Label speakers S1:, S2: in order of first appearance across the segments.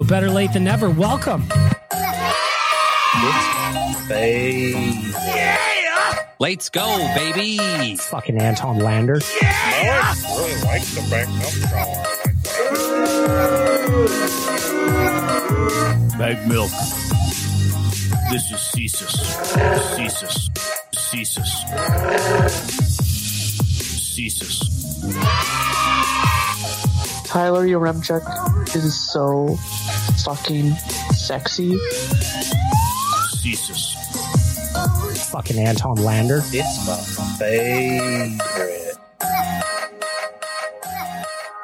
S1: Better late than never. Welcome.
S2: Let's go, baby.
S1: Fucking Anton Lander.
S3: really like the back
S4: Bag milk. This is Cesus. Cesus. Cesus. Cesus.
S5: Tyler Yaremchuk is so fucking sexy.
S4: Jesus.
S1: Fucking Anton Lander.
S3: It's my favorite.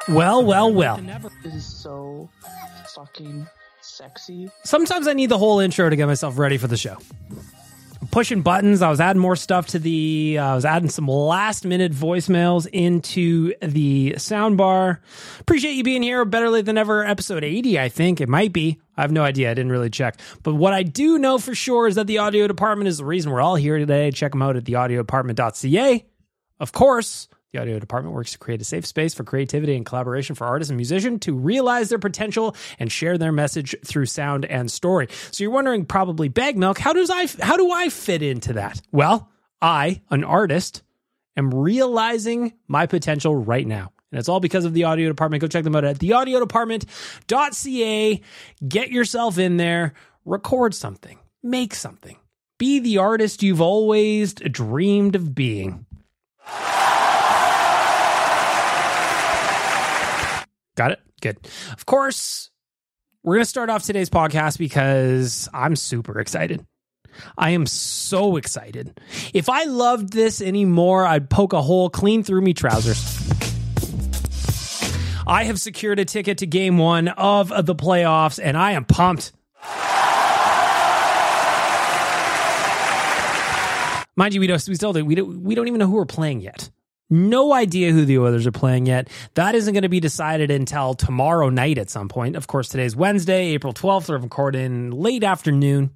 S1: Well, well, well.
S5: Is so fucking sexy.
S1: Sometimes I need the whole intro to get myself ready for the show. Pushing buttons. I was adding more stuff to the. uh, I was adding some last minute voicemails into the sound bar. Appreciate you being here. Better late than ever. Episode 80, I think it might be. I have no idea. I didn't really check. But what I do know for sure is that the audio department is the reason we're all here today. Check them out at theaudiodepartment.ca. Of course, the audio department works to create a safe space for creativity and collaboration for artists and musicians to realize their potential and share their message through sound and story. So you're wondering probably bag milk, how does I how do I fit into that? Well, I, an artist, am realizing my potential right now. And it's all because of the audio department. Go check them out at theaudiodepartment.ca. Get yourself in there, record something, make something. Be the artist you've always dreamed of being. Got it? Good. Of course, we're going to start off today's podcast because I'm super excited. I am so excited. If I loved this anymore, I'd poke a hole clean through me trousers. I have secured a ticket to game one of the playoffs, and I am pumped. Mind you, we don't we still do, we don't we don't even know who we're playing yet. No idea who the Oilers are playing yet. That isn't going to be decided until tomorrow night at some point. Of course, today's Wednesday, April 12th. We're recording late afternoon.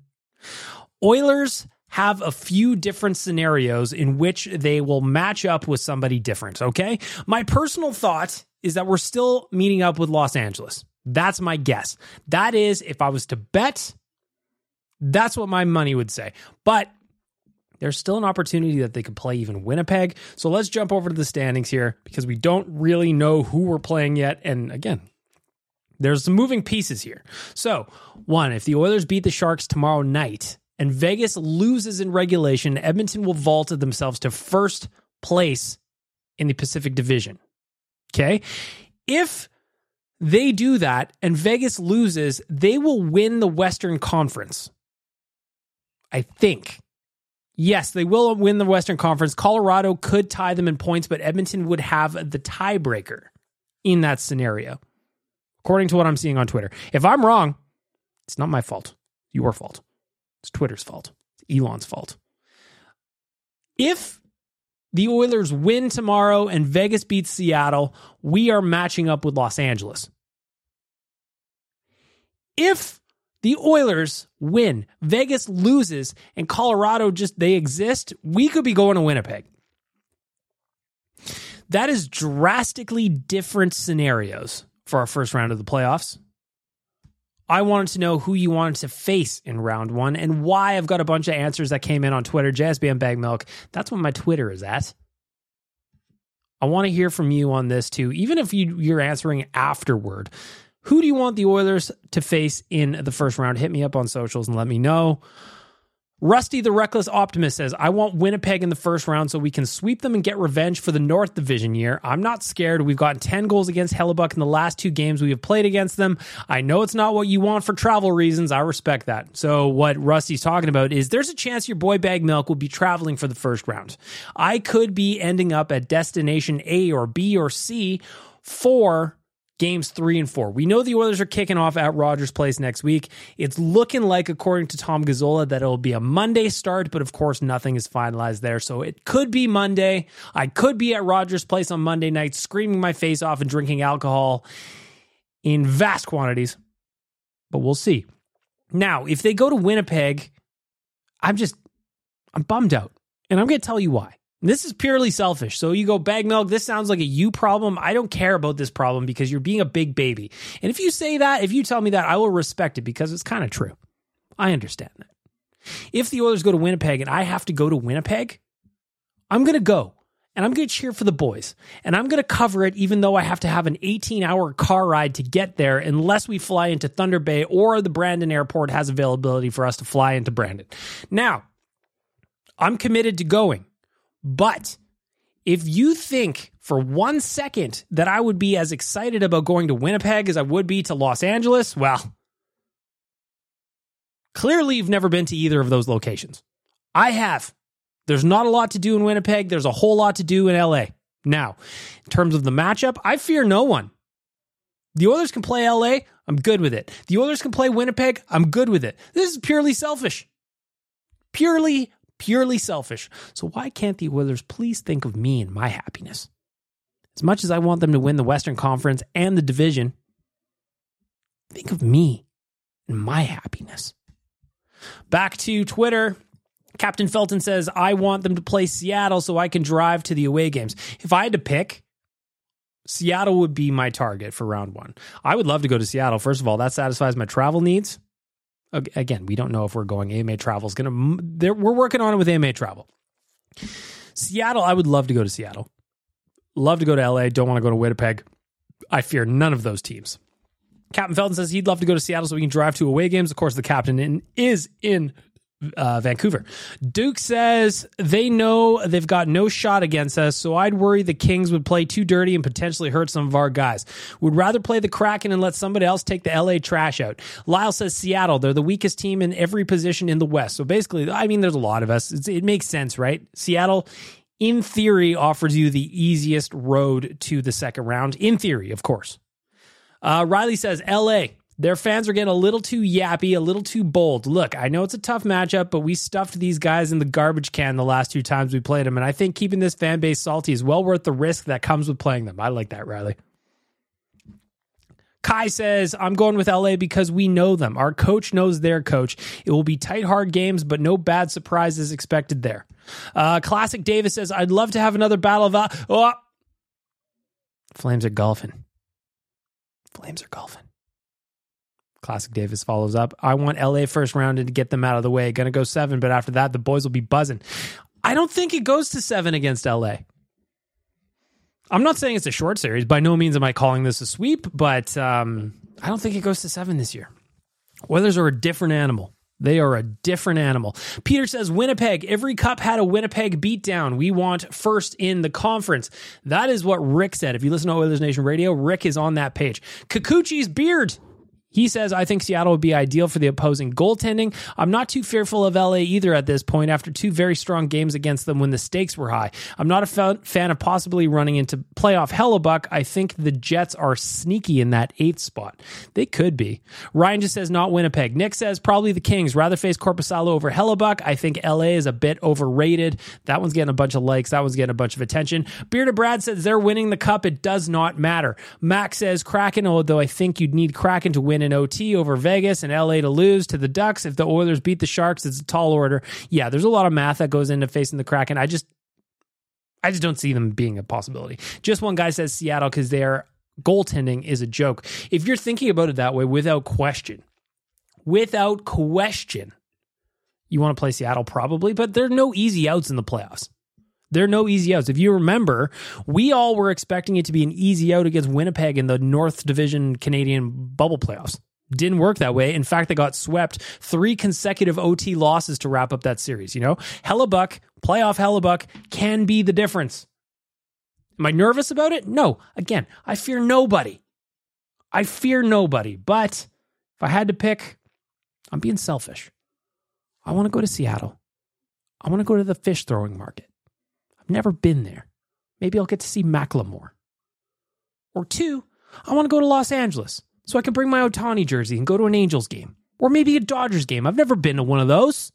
S1: Oilers have a few different scenarios in which they will match up with somebody different, okay? My personal thought is that we're still meeting up with Los Angeles. That's my guess. That is, if I was to bet, that's what my money would say. But there's still an opportunity that they could play even Winnipeg. So let's jump over to the standings here because we don't really know who we're playing yet. And again, there's some moving pieces here. So, one, if the Oilers beat the Sharks tomorrow night and Vegas loses in regulation, Edmonton will vault themselves to first place in the Pacific Division. Okay? If they do that and Vegas loses, they will win the Western Conference. I think. Yes, they will win the Western Conference. Colorado could tie them in points, but Edmonton would have the tiebreaker in that scenario, according to what I'm seeing on Twitter. If I'm wrong, it's not my fault. Your fault. It's Twitter's fault. It's Elon's fault. If the Oilers win tomorrow and Vegas beats Seattle, we are matching up with Los Angeles. If the Oilers win, Vegas loses, and Colorado just they exist, we could be going to Winnipeg. That is drastically different scenarios for our first round of the playoffs. I wanted to know who you wanted to face in round one and why. I've got a bunch of answers that came in on Twitter. JSBM Bag Milk. That's what my Twitter is at. I want to hear from you on this too, even if you, you're answering afterward. Who do you want the Oilers to face in the first round? Hit me up on socials and let me know. Rusty the Reckless Optimist says, I want Winnipeg in the first round so we can sweep them and get revenge for the North Division year. I'm not scared. We've gotten 10 goals against Hellebuyck in the last two games we have played against them. I know it's not what you want for travel reasons. I respect that. So, what Rusty's talking about is there's a chance your boy Bag Milk will be traveling for the first round. I could be ending up at destination A or B or C for games three and four. We know the Oilers are kicking off at Rogers Place next week. It's looking like, according to Tom Gazzola, that it'll be a Monday start, but of course, nothing is finalized there. So it could be Monday. I could be at Rogers Place on Monday night, screaming my face off and drinking alcohol in vast quantities, but we'll see. Now, if they go to Winnipeg, I'm just, I'm bummed out. And I'm going to tell you why. This is purely selfish. So you go bag milk. This sounds like a you problem. I don't care about this problem because you're being a big baby. And if you say that, if you tell me that, I will respect it because it's kind of true. I understand that. If the Oilers go to Winnipeg and I have to go to Winnipeg, I'm going to go and I'm going to cheer for the boys and I'm going to cover it even though I have to have an 18 hour car ride to get there unless we fly into Thunder Bay or the Brandon airport has availability for us to fly into Brandon. Now, I'm committed to going. But if you think for one second that I would be as excited about going to Winnipeg as I would be to Los Angeles, well, clearly you've never been to either of those locations. I have. There's not a lot to do in Winnipeg, there's a whole lot to do in LA. Now, in terms of the matchup, I fear no one. The Oilers can play LA, I'm good with it. The Oilers can play Winnipeg, I'm good with it. This is purely selfish. Purely purely selfish. So why can't the Oilers please think of me and my happiness? As much as I want them to win the Western Conference and the division, think of me and my happiness. Back to Twitter. Captain Felton says, I want them to play Seattle so I can drive to the away games. If I had to pick, Seattle would be my target for round one. I would love to go to Seattle. First of all, that satisfies my travel needs. Again, we don't know if we're going. AMA Travel is going to. We're working on it with AMA Travel. Seattle, I would love to go to Seattle. Love to go to LA. Don't want to go to Winnipeg. I fear none of those teams. Captain Felton says he'd love to go to Seattle so we can drive to away games. Of course, the captain in, is in uh, Vancouver. Duke says they know they've got no shot against us, so I'd worry the Kings would play too dirty and potentially hurt some of our guys. Would rather play the Kraken and let somebody else take the LA trash out. Lyle says Seattle, they're the weakest team in every position in the West. So basically, I mean, there's a lot of us. It's, it makes sense, right? Seattle. In theory, offers you the easiest road to the second round. In theory, of course. Uh, Riley says, LA, their fans are getting a little too yappy, a little too bold. Look, I know it's a tough matchup, but we stuffed these guys in the garbage can the last two times we played them, and I think keeping this fan base salty is well worth the risk that comes with playing them. I like that, Riley. Kai says, I'm going with LA because we know them. Our coach knows their coach. It will be tight, hard games, but no bad surprises expected there. Uh, Classic Davis says, I'd love to have another battle of. Uh, oh. Flames are golfing. Flames are golfing. Classic Davis follows up. I want LA first round and to get them out of the way. Gonna go seven, but after that, the boys will be buzzing. I don't think it goes to seven against LA. I'm not saying it's a short series. By no means am I calling this a sweep, but um, I don't think it goes to seven this year. Oilers are a different animal. They are a different animal. Peter says Winnipeg. Every cup had a Winnipeg beatdown. We want first in the conference. That is what Rick said. If you listen to Oilers Nation Radio, Rick is on that page. Kikuchi's beard he says, I think Seattle would be ideal for the opposing goaltending. I'm not too fearful of LA either at this point after two very strong games against them when the stakes were high. I'm not a fan of possibly running into playoff Hellebuyck. I think the Jets are sneaky in that eighth spot. They could be. Ryan just says, not Winnipeg. Nick says, probably the Kings. Rather face Korpisalo over Hellebuyck. I think LA is a bit overrated. That one's getting a bunch of likes. That one's getting a bunch of attention. Bearded Brad says, they're winning the cup. It does not matter. Max says, Kraken, although I think you'd need Kraken to win in OT over Vegas and LA to lose to the Ducks. If the Oilers beat the Sharks, it's a tall order. Yeah, there's a lot of math that goes into facing the Kraken. I just I just don't see them being a possibility. Just one guy says Seattle because their goaltending is a joke. If you're thinking about it that way, without question, without question, you want to play Seattle probably, but there are no easy outs in the playoffs. There are no easy outs. If you remember, we all were expecting it to be an easy out against Winnipeg in the North Division Canadian bubble playoffs. Didn't work that way. In fact, they got swept three consecutive OT losses to wrap up that series. You know, Hellebuyck, playoff Hellebuyck can be the difference. Am I nervous about it? No. Again, I fear nobody. I fear nobody. But if I had to pick, I'm being selfish. I want to go to Seattle. I want to go to the fish throwing market. I've never been there. Maybe I'll get to see Macklemore. Or two, I want to go to Los Angeles so I can bring my Ohtani jersey and go to an Angels game. Or maybe a Dodgers game. I've never been to one of those.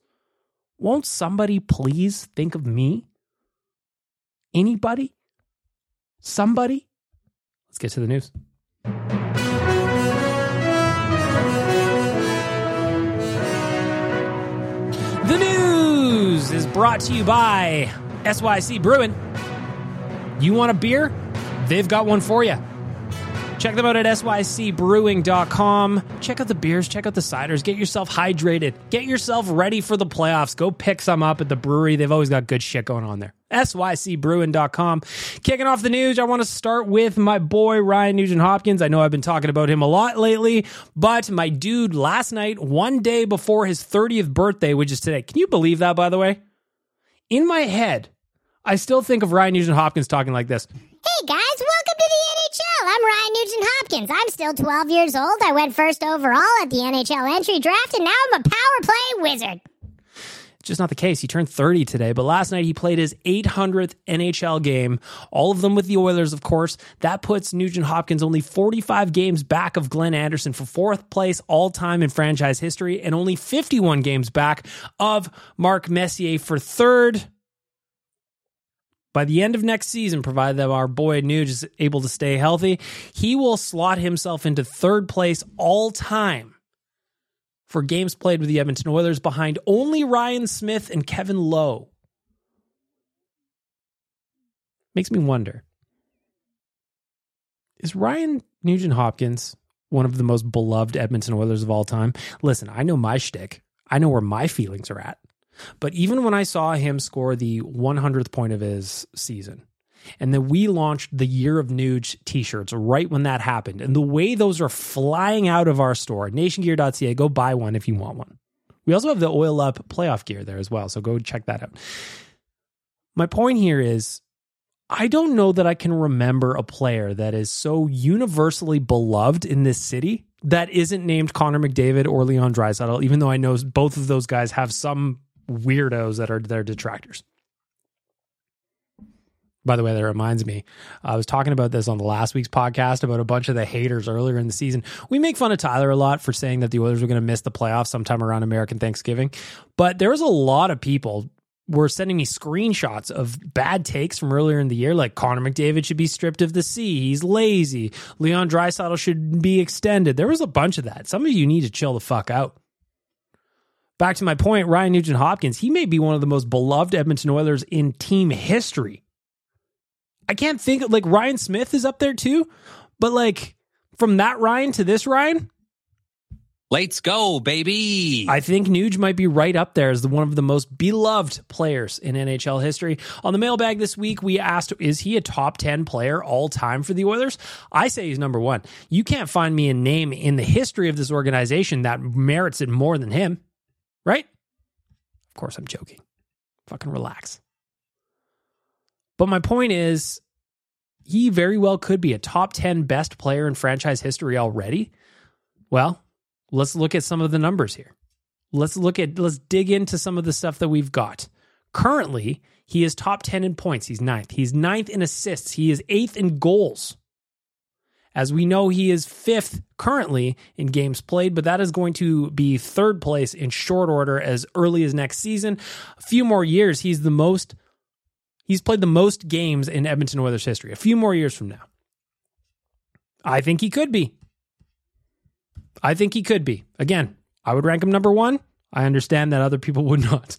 S1: Won't somebody please think of me? Anybody? Somebody? Let's get to the news. The news is brought to you by SYC Brewing. You want a beer? They've got one for you. Check them out at sycbrewing.com. Check out the beers, check out the ciders, get yourself hydrated, get yourself ready for the playoffs. Go pick some up at the brewery. They've always got good shit going on there. sycbrewing.com. Kicking off the news, I want to start with my boy Ryan Nugent Hopkins. I know I've been talking about him a lot lately, but my dude last night, one day before his 30th birthday, which is today. Can you believe that, by the way? In my head, I still think of Ryan Nugent Hopkins talking like this.
S6: Hey guys, welcome to the NHL. I'm Ryan Nugent Hopkins. I'm still 12 years old. I went first overall at the NHL entry draft, and now I'm a power play wizard.
S1: It's just not the case. He turned 30 today, but last night he played his 800th NHL game, all of them with the Oilers, of course. That puts Nugent Hopkins only 45 games back of Glenn Anderson for fourth place all time in franchise history, and only 51 games back of Mark Messier for third. By the end of next season, provided that our boy Nuge is able to stay healthy, he will slot himself into third place all time for games played with the Edmonton Oilers behind only Ryan Smyth and Kevin Lowe. Makes me wonder is Ryan Nugent Hopkins one of the most beloved Edmonton Oilers of all time? Listen, I know my shtick, I know where my feelings are at. But even when I saw him score the 100th point of his season, and then we launched the Year of Nuge t shirts right when that happened, and the way those are flying out of our store, nationgear.ca, go buy one if you want one. We also have the Oil Up playoff gear there as well, so go check that out. My point here is I don't know that I can remember a player that is so universally beloved in this city that isn't named Connor McDavid or Leon Draisaitl, even though I know both of those guys have some weirdos that are their detractors. By the way, that reminds me, I was talking about this on the last week's podcast about a bunch of the haters earlier in the season. We make fun of Tyler a lot for saying that the Oilers were going to miss the playoffs sometime around American Thanksgiving, but there was a lot of people were sending me screenshots of bad takes from earlier in the year, like Connor McDavid should be stripped of the C. He's lazy. Leon Draisaitl should be extended. There was a bunch of that. Some of you need to chill the fuck out. Back to my point, Ryan Nugent Hopkins, he may be one of the most beloved Edmonton Oilers in team history. I can't think like Ryan Smyth is up there too, but like from that Ryan to this Ryan,
S2: Let's go, baby.
S1: I think Nuge might be right up there as the, one of the most beloved players in NHL history. On the mailbag this week, we asked, is he a top 10 player all time for the Oilers? I say he's number one. You can't find me a name in the history of this organization that merits it more than him, right? Of course, I'm joking. Fucking relax. But my point is, he very well could be a top 10 best player in franchise history already. Well, let's look at some of the numbers here. Let's look at, let's dig into some of the stuff that we've got. Currently, he is top 10 in points. He's ninth. He's ninth in assists. He is eighth in goals. As we know, he is fifth currently in games played, but that is going to be third place in short order as early as next season. A few more years, he's the most, he's played the most games in Edmonton Oilers history. A few more years from now. I think he could be. I think he could be. Again, I would rank him number one. I understand that other people would not.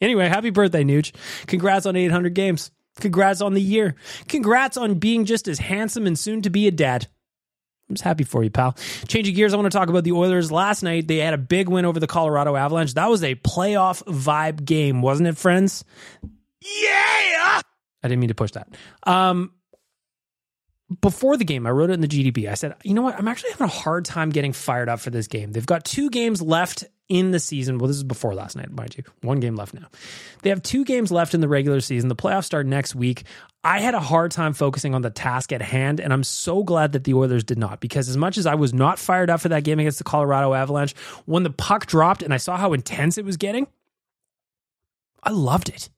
S1: anyway, happy birthday, Nuge. Congrats on 800 games. Congrats on the year. Congrats on being just as handsome and soon to be a dad. I'm just happy for you, pal. Changing gears, I want to talk about the Oilers. Last night, they had a big win over the Colorado Avalanche. That was a playoff vibe game, wasn't it, friends? Yeah! I didn't mean to push that. Um, before the game, I wrote it in the GDB. I said, you know what? I'm actually having a hard time getting fired up for this game. They've got two games left in the season. Well, this is before last night, mind you. One game left now. They have two games left in the regular season. The playoffs start next week. I had a hard time focusing on the task at hand, and I'm so glad that the Oilers did not because as much as I was not fired up for that game against the Colorado Avalanche, when the puck dropped and I saw how intense it was getting, I loved it.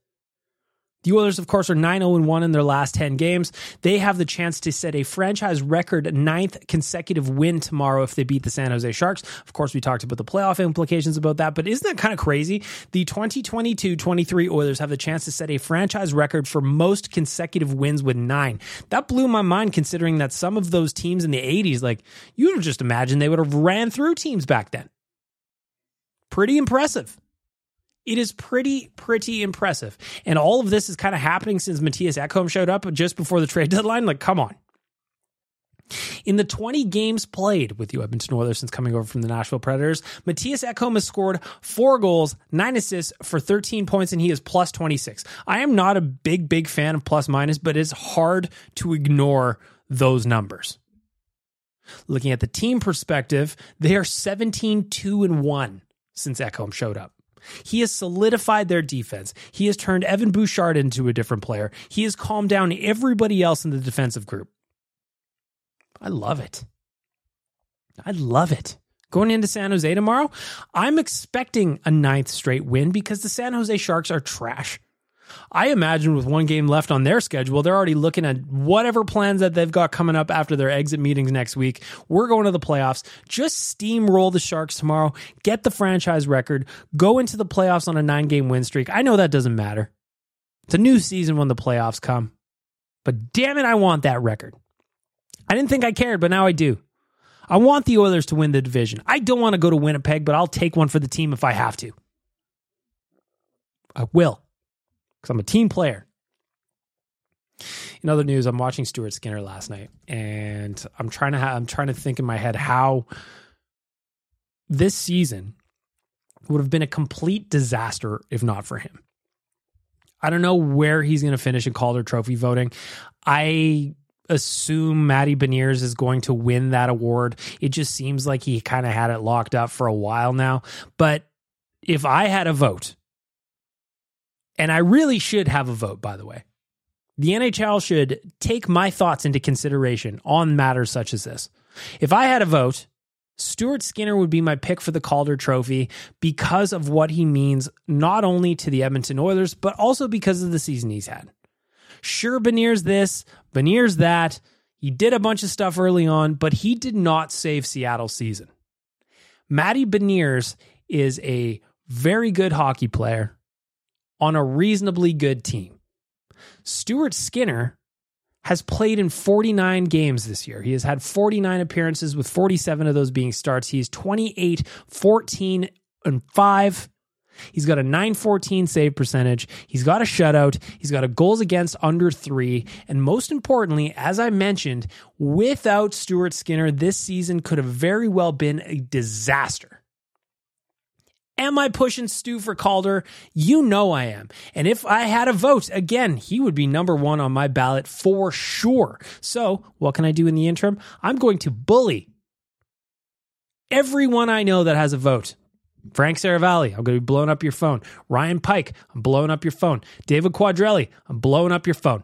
S1: The Oilers, of course, are 9 0 1 in their last 10 games. They have the chance to set a franchise record ninth consecutive win tomorrow if they beat the San Jose Sharks. Of course, we talked about the playoff implications about that, but isn't that kind of crazy? The 2022 23 Oilers have the chance to set a franchise record for most consecutive wins with nine. That blew my mind considering that some of those teams in the 80s, like, you would just imagined they would have ran through teams back then. Pretty impressive. It is pretty, pretty impressive. And all of this is kind of happening since Matthias Ekholm showed up just before the trade deadline. Like, come on. In the 20 games played with the Edmonton Oilers since coming over from the Nashville Predators, Matthias Ekholm has scored four goals, nine assists for 13 points, and he is plus 26. I am not a big, big fan of plus minus, but it's hard to ignore those numbers. Looking at the team perspective, they are 17 2 and 1 since Ekholm showed up. He has solidified their defense. He has turned Evan Bouchard into a different player. He has calmed down everybody else in the defensive group. I love it. I love it. Going into San Jose tomorrow, I'm expecting a ninth straight win because the San Jose Sharks are trash. I imagine with one game left on their schedule, they're already looking at whatever plans that they've got coming up after their exit meetings next week. We're going to the playoffs. Just steamroll the Sharks tomorrow, get the franchise record, go into the playoffs on a nine game win streak. I know that doesn't matter. It's a new season when the playoffs come. But damn it, I want that record. I didn't think I cared, but now I do. I want the Oilers to win the division. I don't want to go to Winnipeg, but I'll take one for the team if I have to. I will because I'm a team player. In other news, I'm watching Stuart Skinner last night, and I'm trying to ha- I'm trying to think in my head how this season would have been a complete disaster if not for him. I don't know where he's going to finish in Calder Trophy voting. I assume Matty Beniers is going to win that award. It just seems like he kind of had it locked up for a while now. But if I had a vote, and I really should have a vote, by the way. The NHL should take my thoughts into consideration on matters such as this. If I had a vote, Stuart Skinner would be my pick for the Calder Trophy because of what he means not only to the Edmonton Oilers, but also because of the season he's had. Sure, Beniers this, Beniers that. He did a bunch of stuff early on, but he did not save Seattle's season. Matty Beniers is a very good hockey player on a reasonably good team. Stuart Skinner has played in 49 games this year. He has had 49 appearances, with 47 of those being starts. He's 28, 14, and 5. He's got a 914 save percentage. He's got a shutout. He's got a goals against under three. And most importantly, as I mentioned, without Stuart Skinner, this season could have very well been a disaster. Am I pushing Stu for Calder? You know I am. And if I had a vote, again, he would be number one on my ballot for sure. So, what can I do in the interim? I'm going to bully everyone I know that has a vote. Frank Seravalli, I'm going to be blowing up your phone. Ryan Pike, I'm blowing up your phone. David Quadrelli, I'm blowing up your phone.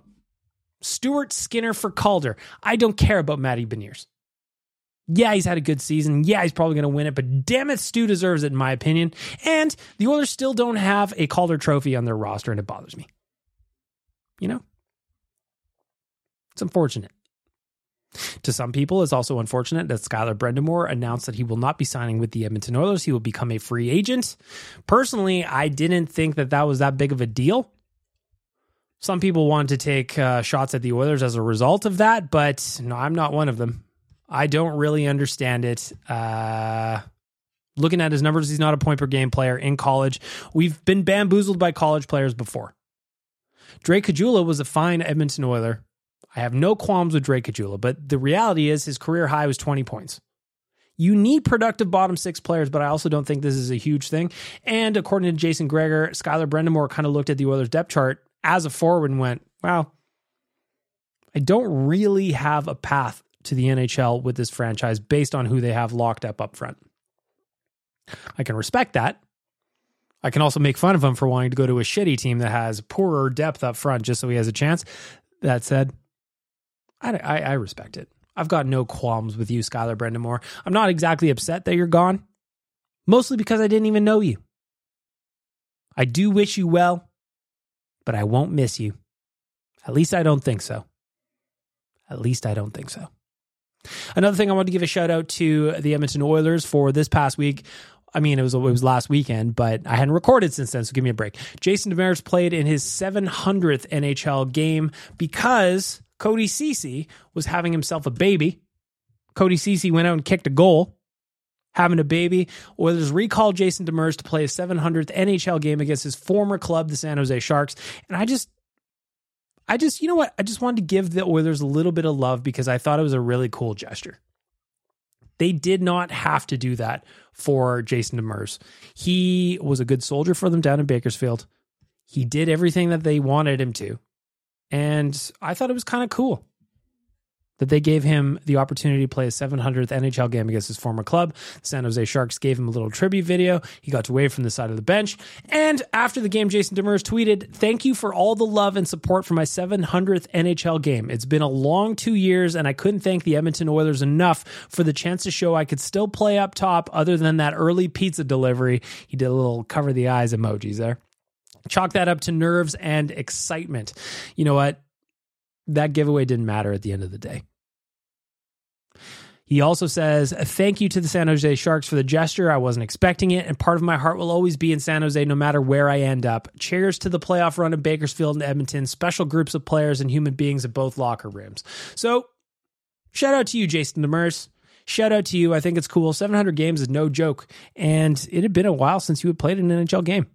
S1: Stuart Skinner for Calder. I don't care about Matty Beniers. Yeah, he's had a good season. Yeah, he's probably going to win it, but damn it, Stu deserves it, in my opinion. And the Oilers still don't have a Calder trophy on their roster, and it bothers me. You know? It's unfortunate. To some people, it's also unfortunate that Skyler Brind'Amour announced that he will not be signing with the Edmonton Oilers. He will become a free agent. Personally, I didn't think that that was that big of a deal. Some people wanted to take uh, shots at the Oilers as a result of that, but no, I'm not one of them. I don't really understand it. Uh, looking at his numbers, he's not a point per game player in college. We've been bamboozled by college players before. Drake Caggiula was a fine Edmonton Oiler. I have no qualms with Drake Caggiula, but the reality is his career high was 20 points. You need productive bottom six players, but I also don't think this is a huge thing. And according to Jason Gregor, Skyler Brind'Amour kind of looked at the Oilers depth chart as a forward and went, wow, I don't really have a path to the NHL with this franchise based on who they have locked up up front. I can respect that. I can also make fun of him for wanting to go to a shitty team that has poorer depth up front just so he has a chance. That said, I, I, I respect it. I've got no qualms with you, Skyler Brind'Amour. I'm not exactly upset that you're gone, mostly because I didn't even know you. I do wish you well, but I won't miss you. At least I don't think so. At least I don't think so. Another thing I want to give a shout out to the Edmonton Oilers for this past week. I mean, it was it was last weekend, but I hadn't recorded since then, so give me a break. Jason Demers played in his 700th NHL game because Cody Cece was having himself a baby. Cody Cece went out and kicked a goal, having a baby. Oilers recalled Jason Demers to play his 700th NHL game against his former club, the San Jose Sharks. And I just, I just, you know what? I just wanted to give the Oilers a little bit of love because I thought it was a really cool gesture. They did not have to do that for Jason Demers. He was a good soldier for them down in Bakersfield. He did everything that they wanted him to. And I thought it was kind of cool that they gave him the opportunity to play a 700th NHL game against his former club. The San Jose Sharks gave him a little tribute video. He got to wave from the side of the bench. And after the game, Jason Demers tweeted, Thank you for all the love and support for my 700th NHL game. It's been a long two years, and I couldn't thank the Edmonton Oilers enough for the chance to show I could still play up top other than that early pizza delivery. He did a little cover the eyes emojis there. Chalk that up to nerves and excitement. You know what? That giveaway didn't matter at the end of the day. He also says, Thank you to the San Jose Sharks for the gesture. I wasn't expecting it, and part of my heart will always be in San Jose no matter where I end up. Cheers to the playoff run in Bakersfield and Edmonton, special groups of players and human beings at both locker rooms. So, shout out to you, Jason Demers. Shout out to you. I think it's cool. 700 games is no joke, and it had been a while since you had played an NHL game.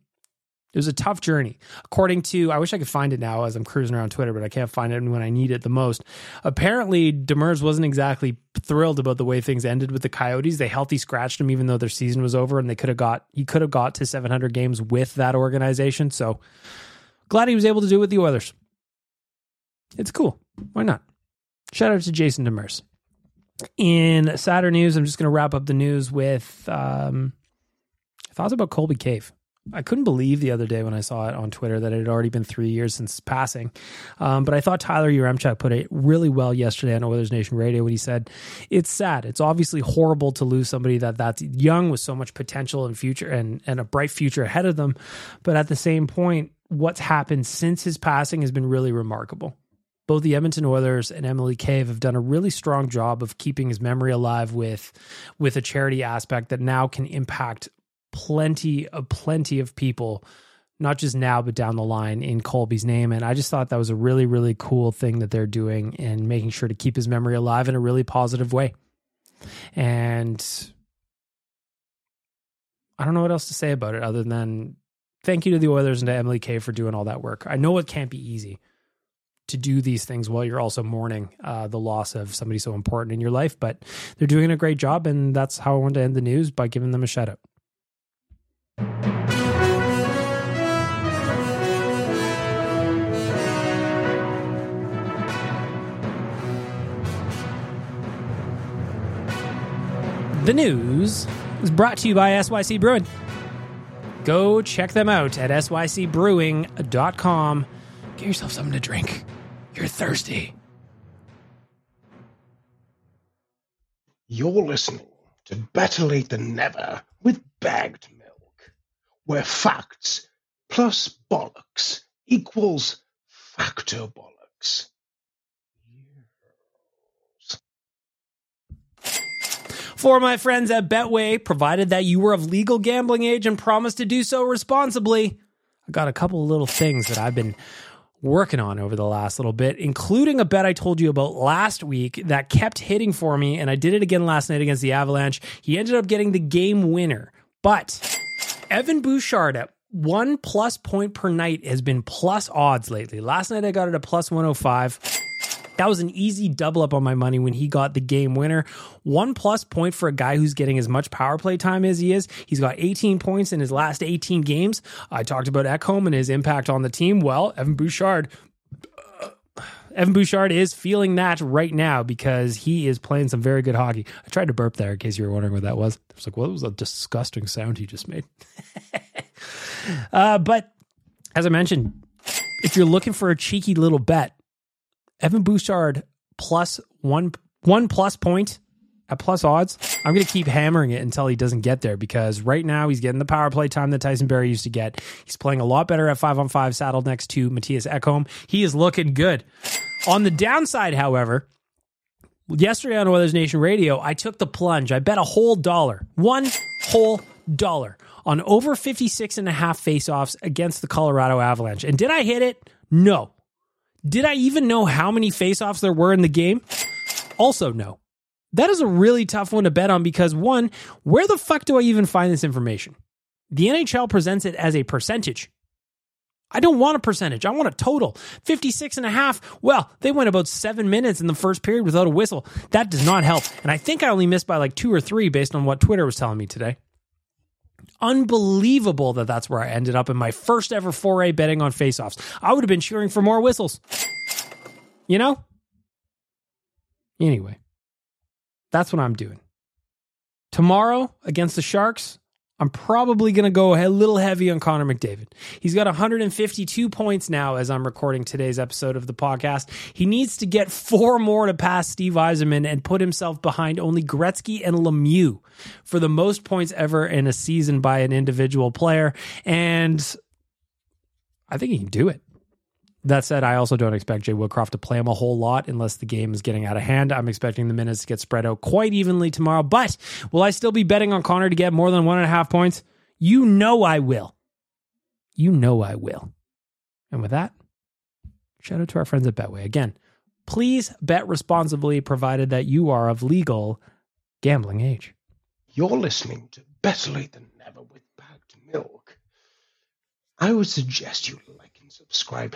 S1: It was a tough journey. According to, I wish I could find it now as I'm cruising around Twitter, but I can't find it when I need it the most. Apparently, Demers wasn't exactly thrilled about the way things ended with the Coyotes. They healthy scratched him even though their season was over, and they could have got he could have got to 700 games with that organization. So glad he was able to do it with the Oilers. It's cool. Why not? Shout out to Jason Demers. In Saturday news, I'm just going to wrap up the news with um, thoughts about Colby Cave. I couldn't believe the other day when I saw it on Twitter that it had already been three years since his passing. Um, but I thought Tyler Yaremchuk put it really well yesterday on Oilers Nation Radio when he said, "It's sad. It's obviously horrible to lose somebody that that's young with so much potential and future and and a bright future ahead of them. But at the same point, what's happened since his passing has been really remarkable." Both the Edmonton Oilers and Emily Cave have done a really strong job of keeping his memory alive with with a charity aspect that now can impact plenty of plenty of people not just now but down the line in Colby's name and I just thought that was a really really cool thing that they're doing and making sure to keep his memory alive in a really positive way. And I don't know what else to say about it other than thank you to the Oilers and to Emily Cave for doing all that work. I know it can't be easy to do these things while you're also mourning uh, the loss of somebody so important in your life, but they're doing a great job, and that's how I want to end the news by giving them a shout out. The news is brought to you by SYC Brewing. Go check them out at sycbrewing.com. Get yourself something to drink. You're thirsty.
S7: You're listening to Better Lait Than Never with Bagged where facts plus bollocks equals factor bollocks.
S1: For my friends at Betway, provided that you were of legal gambling age and promised to do so responsibly, I got a couple of little things that I've been working on over the last little bit, including a bet I told you about last week that kept hitting for me, and I did it again last night against the Avalanche. He ended up getting the game winner, but Evan Bouchard at one plus point per night has been plus odds lately. Last night I got it at plus 105. That was an easy double up on my money when he got the game winner. One plus point for a guy who's getting as much power play time as he is. He's got 18 points in his last 18 games. I talked about Ekholm and his impact on the team. Well, Evan Bouchard Evan Bouchard is feeling that right now because he is playing some very good hockey. I tried to burp there in case you were wondering what that was. I was like, what was a disgusting sound he just made? uh, but as I mentioned, if you're looking for a cheeky little bet, Evan Bouchard plus one one plus point at plus odds. I'm going to keep hammering it until he doesn't get there because right now he's getting the power play time that Tyson Barrie used to get. He's playing a lot better at five on five, saddled next to Matthias Ekholm. He is looking good. On the downside, however, yesterday on Oilers Nation Radio, I took the plunge. I bet a whole dollar, one whole dollar on over 56 and a half faceoffs against the Colorado Avalanche. And did I hit it? No. Did I even know how many faceoffs there were in the game? Also, no. That is a really tough one to bet on because one, where the fuck do I even find this information? The NHL presents it as a percentage. I don't want a percentage. I want a total. 56 and a half. Well, they went about seven minutes in the first period without a whistle. That does not help. And I think I only missed by like two or three based on what Twitter was telling me today. Unbelievable that that's where I ended up in my first ever foray betting on faceoffs. I would have been cheering for more whistles. You know? Anyway. That's what I'm doing. Tomorrow against the Sharks, I'm probably going to go a little heavy on Connor McDavid. He's got 152 points now as I'm recording today's episode of the podcast. He needs to get four more to pass Steve Yzerman and put himself behind only Gretzky and Lemieux for the most points ever in a season by an individual player. And I think he can do it. That said, I also don't expect Jay Woodcroft to play him a whole lot unless the game is getting out of hand. I'm expecting the minutes to get spread out quite evenly tomorrow. But will I still be betting on Connor to get more than one and a half points? You know I will. You know I will. And with that, shout out to our friends at Betway. Again, please bet responsibly, provided that you are of legal gambling age.
S7: You're listening to Better Lait Than Never with Bagged Milk. I would suggest you like and subscribe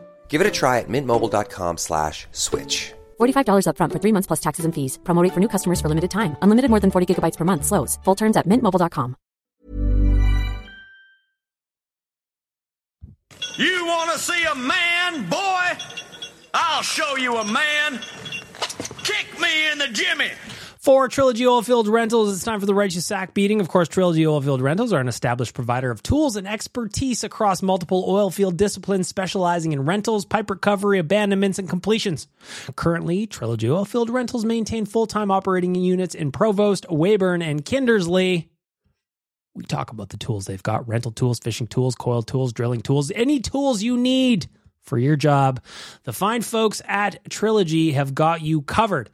S8: Give it a try at mintmobile.com slash switch.
S9: $45 upfront for three months plus taxes and fees. Promo rate for new customers for limited time. Unlimited more than 40 gigabytes per month. Slows. Full terms at mintmobile.com.
S4: You want to see a man, boy? I'll show you a man. Kick me in the jimmy.
S1: For Trilogy Oilfield Rentals, it's time for the righteous sack beating. Of course, Trilogy Oilfield Rentals are an established provider of tools and expertise across multiple oilfield disciplines, specializing in rentals, pipe recovery, abandonments, and completions. Currently, Trilogy Oilfield Rentals maintain full-time operating units in Provost, Weyburn, and Kindersley. We talk about the tools they've got rental tools, fishing tools, coil tools, drilling tools, any tools you need for your job. The fine folks at Trilogy have got you covered.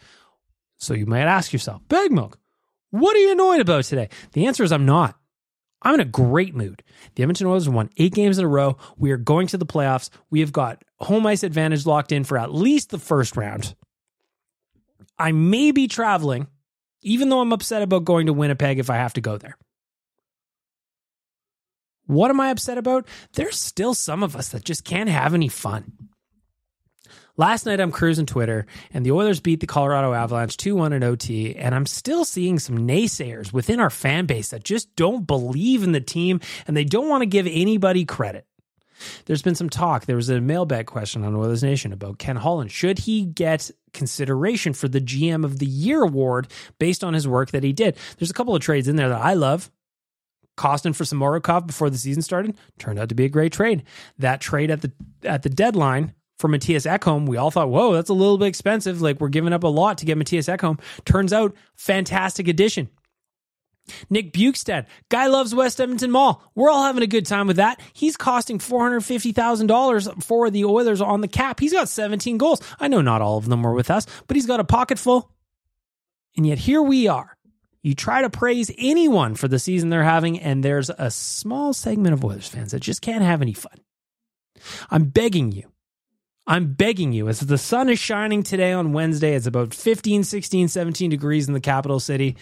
S1: So you might ask yourself, Bag Milk, what are you annoyed about today? The answer is I'm not. I'm in a great mood. The Edmonton Oilers won eight games in a row. We are going to the playoffs. We have got home ice advantage locked in for at least the first round. I may be traveling, even though I'm upset about going to Winnipeg if I have to go there. What am I upset about? There's still some of us that just can't have any fun. Last night I'm cruising Twitter and the Oilers beat the Colorado Avalanche 2-1 in OT and I'm still seeing some naysayers within our fan base that just don't believe in the team and they don't want to give anybody credit. There's been some talk. There was a mailbag question on Oilers Nation about Ken Holland. Should he get consideration for the GM of the Year award based on his work that he did? There's a couple of trades in there that I love. Kostin for Samorukov before the season started turned out to be a great trade. That trade at the at the deadline for Matthias Ekholm, we all thought, whoa, that's a little bit expensive. Like we're giving up a lot to get Matthias Ekholm. Turns out, fantastic addition. Nick Bjugstad, guy loves West Edmonton Mall. We're all having a good time with that. He's costing $450,000 for the Oilers on the cap. He's got 17 goals. I know not all of them were with us, but he's got a pocket full. And yet here we are. You try to praise anyone for the season they're having, and there's a small segment of Oilers fans that just can't have any fun. I'm begging you I'm begging you, as the sun is shining today on Wednesday, it's about 15, 16, 17 degrees in the capital city.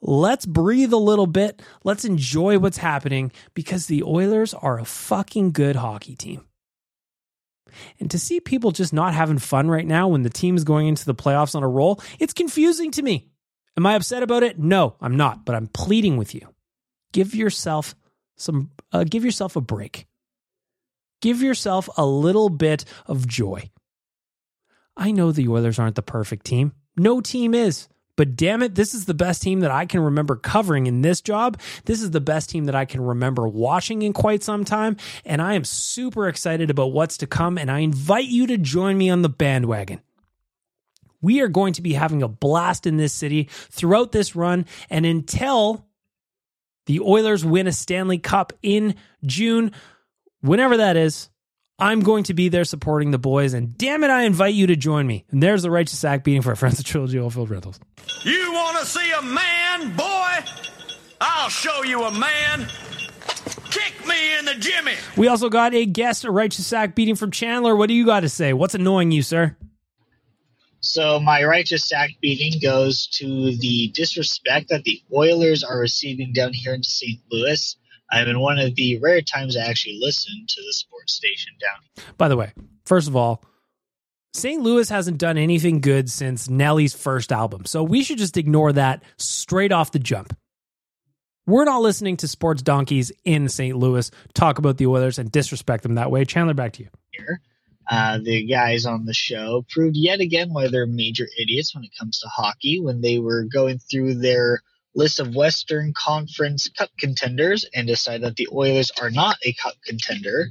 S1: Let's breathe a little bit. Let's enjoy what's happening because the Oilers are a fucking good hockey team. And to see people just not having fun right now when the team is going into the playoffs on a roll, it's confusing to me. Am I upset about it? No, I'm not, but I'm pleading with you. Give yourself some uh, give yourself a break. Give yourself a little bit of joy. I know the Oilers aren't the perfect team. No team is. But damn it, this is the best team that I can remember covering in this job. This is the best team that I can remember watching in quite some time. And I am super excited about what's to come. And I invite you to join me on the bandwagon. We are going to be having a blast in this city throughout this run. And until the Oilers win a Stanley Cup in June, whenever that is, I'm going to be there supporting the boys. And damn it, I invite you to join me. And there's the righteous sack beating for our friends at Trilogy Oilfield Rentals.
S4: You want to see a man, boy? I'll show you a man. Kick me in the jimmy.
S1: We also got a guest, a righteous sack beating from Chandler. What do you got to say? What's annoying you, sir?
S10: So my righteous sack beating goes to the disrespect that the Oilers are receiving down here in St. Louis. I'm in one of the rare times I actually listen to the sports station down.
S1: By the way, first of all, St. Louis hasn't done anything good since Nelly's first album, so we should just ignore that straight off the jump. We're not listening to sports donkeys in St. Louis talk about the Oilers and disrespect them that way. Chandler, back to you.
S10: Here, uh, the guys on the show proved yet again why they're major idiots when it comes to hockey when they were going through their list of Western Conference Cup contenders and decide that the Oilers are not a Cup contender.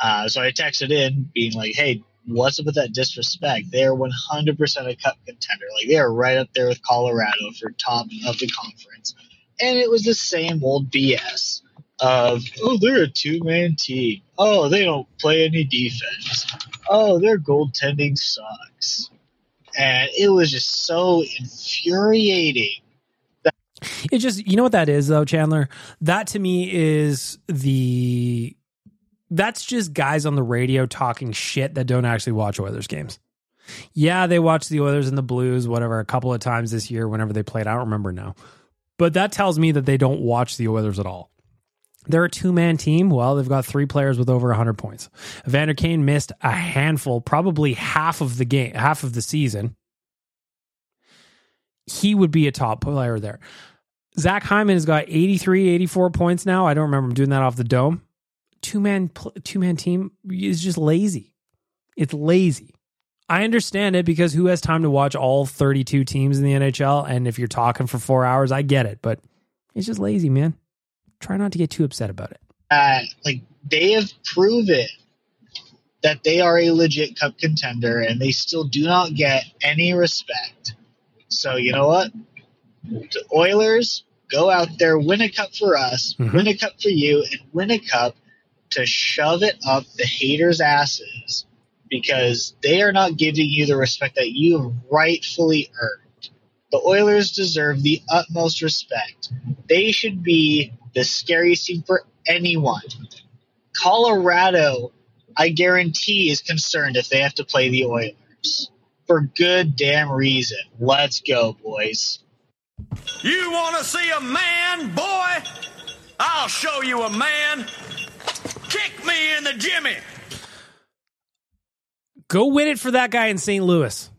S10: Uh, so I texted in, being like, "Hey, what's up with that disrespect? They're 100% a Cup contender. Like they are right up there with Colorado for top of the conference." And it was the same old BS of, "Oh, they're a two-man team. Oh, they don't play any defense. Oh, their goaltending sucks." And it was just so infuriating
S1: it just you know what that is though, Chandler? That to me is the that's just guys on the radio talking shit that don't actually watch Oilers games. Yeah, they watch the Oilers and the Blues, whatever, a couple of times this year whenever they played. I don't remember now. But that tells me that they don't watch the Oilers at all. They're a two man team. Well, they've got three players with over 100 points. Evander Kane missed a handful, probably half of the game, half of the season. He would be a top player there. Zach Hyman has got 83, 84 points now. I don't remember him doing that off the dome. Two man, two man team is just lazy. It's lazy. I understand it because who has time to watch all 32 teams in the NHL? And if you're talking for four hours, I get it, but it's just lazy, man. Try not to get too upset about it.
S10: Uh, like they have proven that they are a legit cup contender and they still do not get any respect. So you know what? The Oilers go out there, win a cup for us,
S1: Mm-hmm.
S10: win a cup for you, and win a cup to shove it up the haters' asses because they are not giving you the respect that you have rightfully earned. The Oilers deserve the utmost respect. They should be the scariest team for anyone. Colorado, I guarantee, is concerned if they have to play the Oilers. For good damn reason. Let's go, boys.
S4: You want to see a man, boy? I'll show you a man. Kick me in the jimmy.
S1: Go win it for that guy in St. Louis.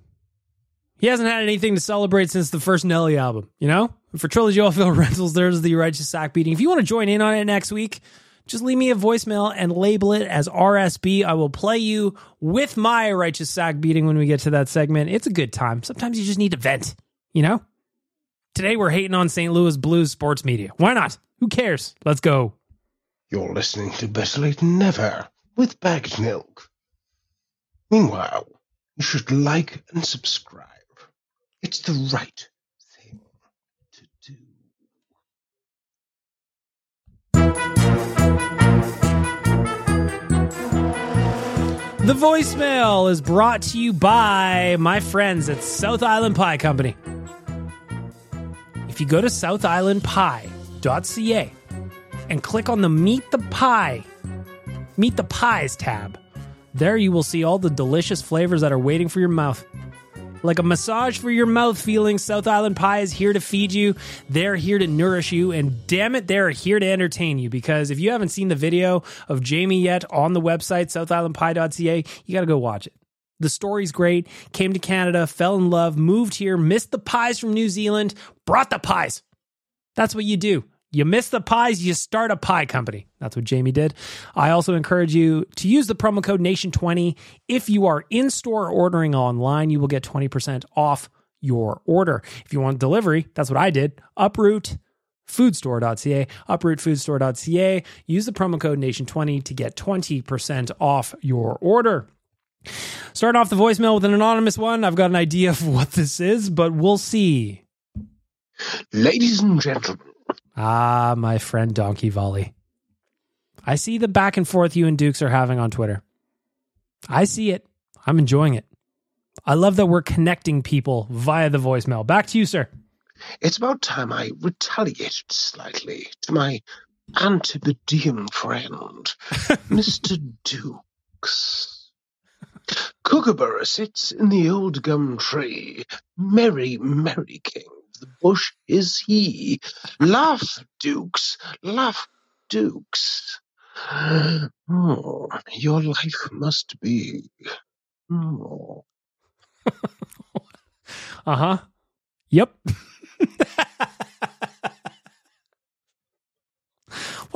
S1: He hasn't had anything to celebrate since the first Nelly album, you know? For Trilogy Oilfield Rentals, there's the Righteous Sack Beating. If you want to join in on it next week, just leave me a voicemail and label it as RSB. I will play you with my Righteous Sack Beating when we get to that segment. It's a good time. Sometimes you just need to vent, you know? Today we're hating on St. Louis Blues sports media. Why not? Who cares? Let's go.
S7: You're listening to Better Lait Than Never with bagged milk. Meanwhile, you should like and subscribe. It's the right thing to do.
S1: The voicemail is brought to you by my friends at South Island Pie Company. If you go to southislandpie.ca and click on the Meet the Pie, Meet the Pies tab, There you will see all the delicious flavors that are waiting for your mouth. Like a massage for your mouth feeling, South Island Pie is here to feed you. They're here to nourish you, and damn it, they're here to entertain you. Because if you haven't seen the video of Jamie yet on the website, southislandpie.ca, you got to go watch it. The story's great. Came to Canada, fell in love, moved here, missed the pies from New Zealand, brought the pies. That's what you do. You miss the pies, you start a pie company. That's what Jamie did. I also encourage you to use the promo code NATION20. If you are in store ordering online, you will get 20% off your order. If you want delivery, that's what I did. Uproot foodstore.ca, uprootfoodstore.ca. Use the promo code NATION20 to get 20% off your order. Starting off the voicemail with an anonymous one. I've got an idea of what this is, but we'll see.
S7: Ladies and gentlemen,
S1: Ah, my friend Donkey Volley. I see the back and forth you and Dukes are having on Twitter. I see it. I'm enjoying it. I love that we're connecting people via the voicemail. Back to you, sir.
S7: it's about time I retaliated slightly to my Antipodean friend, Mr. Dukes. Kookaburra sits in the old gum tree. Merry, merry king, the bush is he. Laugh, Dukes, laugh, Dukes. Oh, your life must be. Oh.
S1: Uh huh. Yep.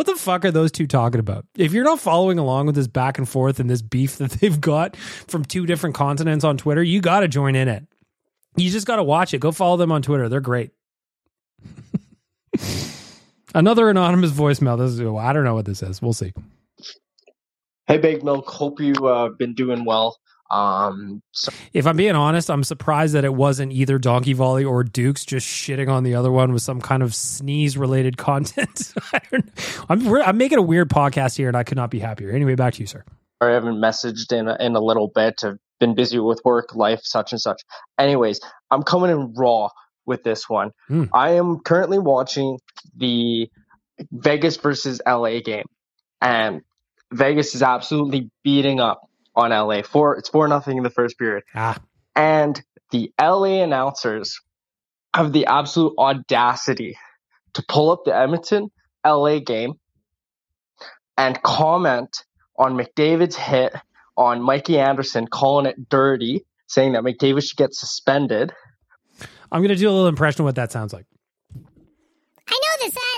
S1: what the fuck are those two talking about? If you're not following along with this back and forth and this beef that they've got from two different continents on Twitter, you got to join in it. You just got to watch it. Go follow them on Twitter. They're great. Another anonymous voicemail. This is, I don't know what this is. We'll see.
S11: Hey, Big Milk. Hope you uh, been doing well. Um, so
S1: If I'm being honest, I'm surprised that it wasn't either Donkey Volley or Dukes just shitting on the other one with some kind of sneeze related content. I'm we're- I'm making a weird podcast here, and I could not be happier. Anyway, back to you, sir.
S11: I haven't messaged in a, in a little bit. I've been busy with work, life, such and such. Anyways, I'm coming in raw with this one.
S1: Hmm.
S11: I am currently watching the Vegas versus LA game, and Vegas is absolutely beating up on LA. Four, it's four nothing in the first period.
S1: Ah,
S11: and the LA announcers have the absolute audacity to pull up the Edmonton LA game and comment on McDavid's hit on Mikey Anderson, calling it dirty, saying that McDavid should get suspended.
S1: I'm gonna do a little impression of what that sounds like.
S6: I know this.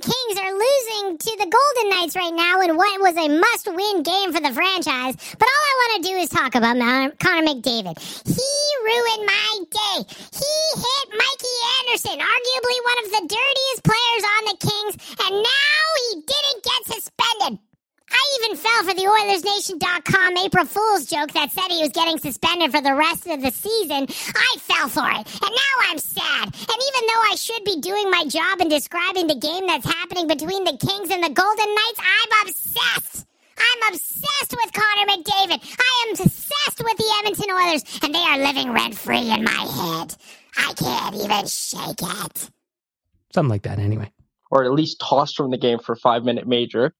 S6: Kings are losing to the Golden Knights right now in what was a must-win game for the franchise. But all I want to do is talk about Connor McDavid. He ruined my day. He hit Mikey Anderson, arguably one of the dirtiest players on the Kings, and now he didn't get suspended. I even fell for the OilersNation.com April Fool's joke that said he was getting suspended for the rest of the season. I fell for it, and now I'm sad. And even though I should be doing my job in describing the game that's happening between the Kings and the Golden Knights, I'm obsessed. I'm obsessed with Connor McDavid. I am obsessed with the Edmonton Oilers, and they are living rent free in my head. I can't even shake it.
S1: Something like that, anyway.
S11: or at least tossed from the game for a five minute major.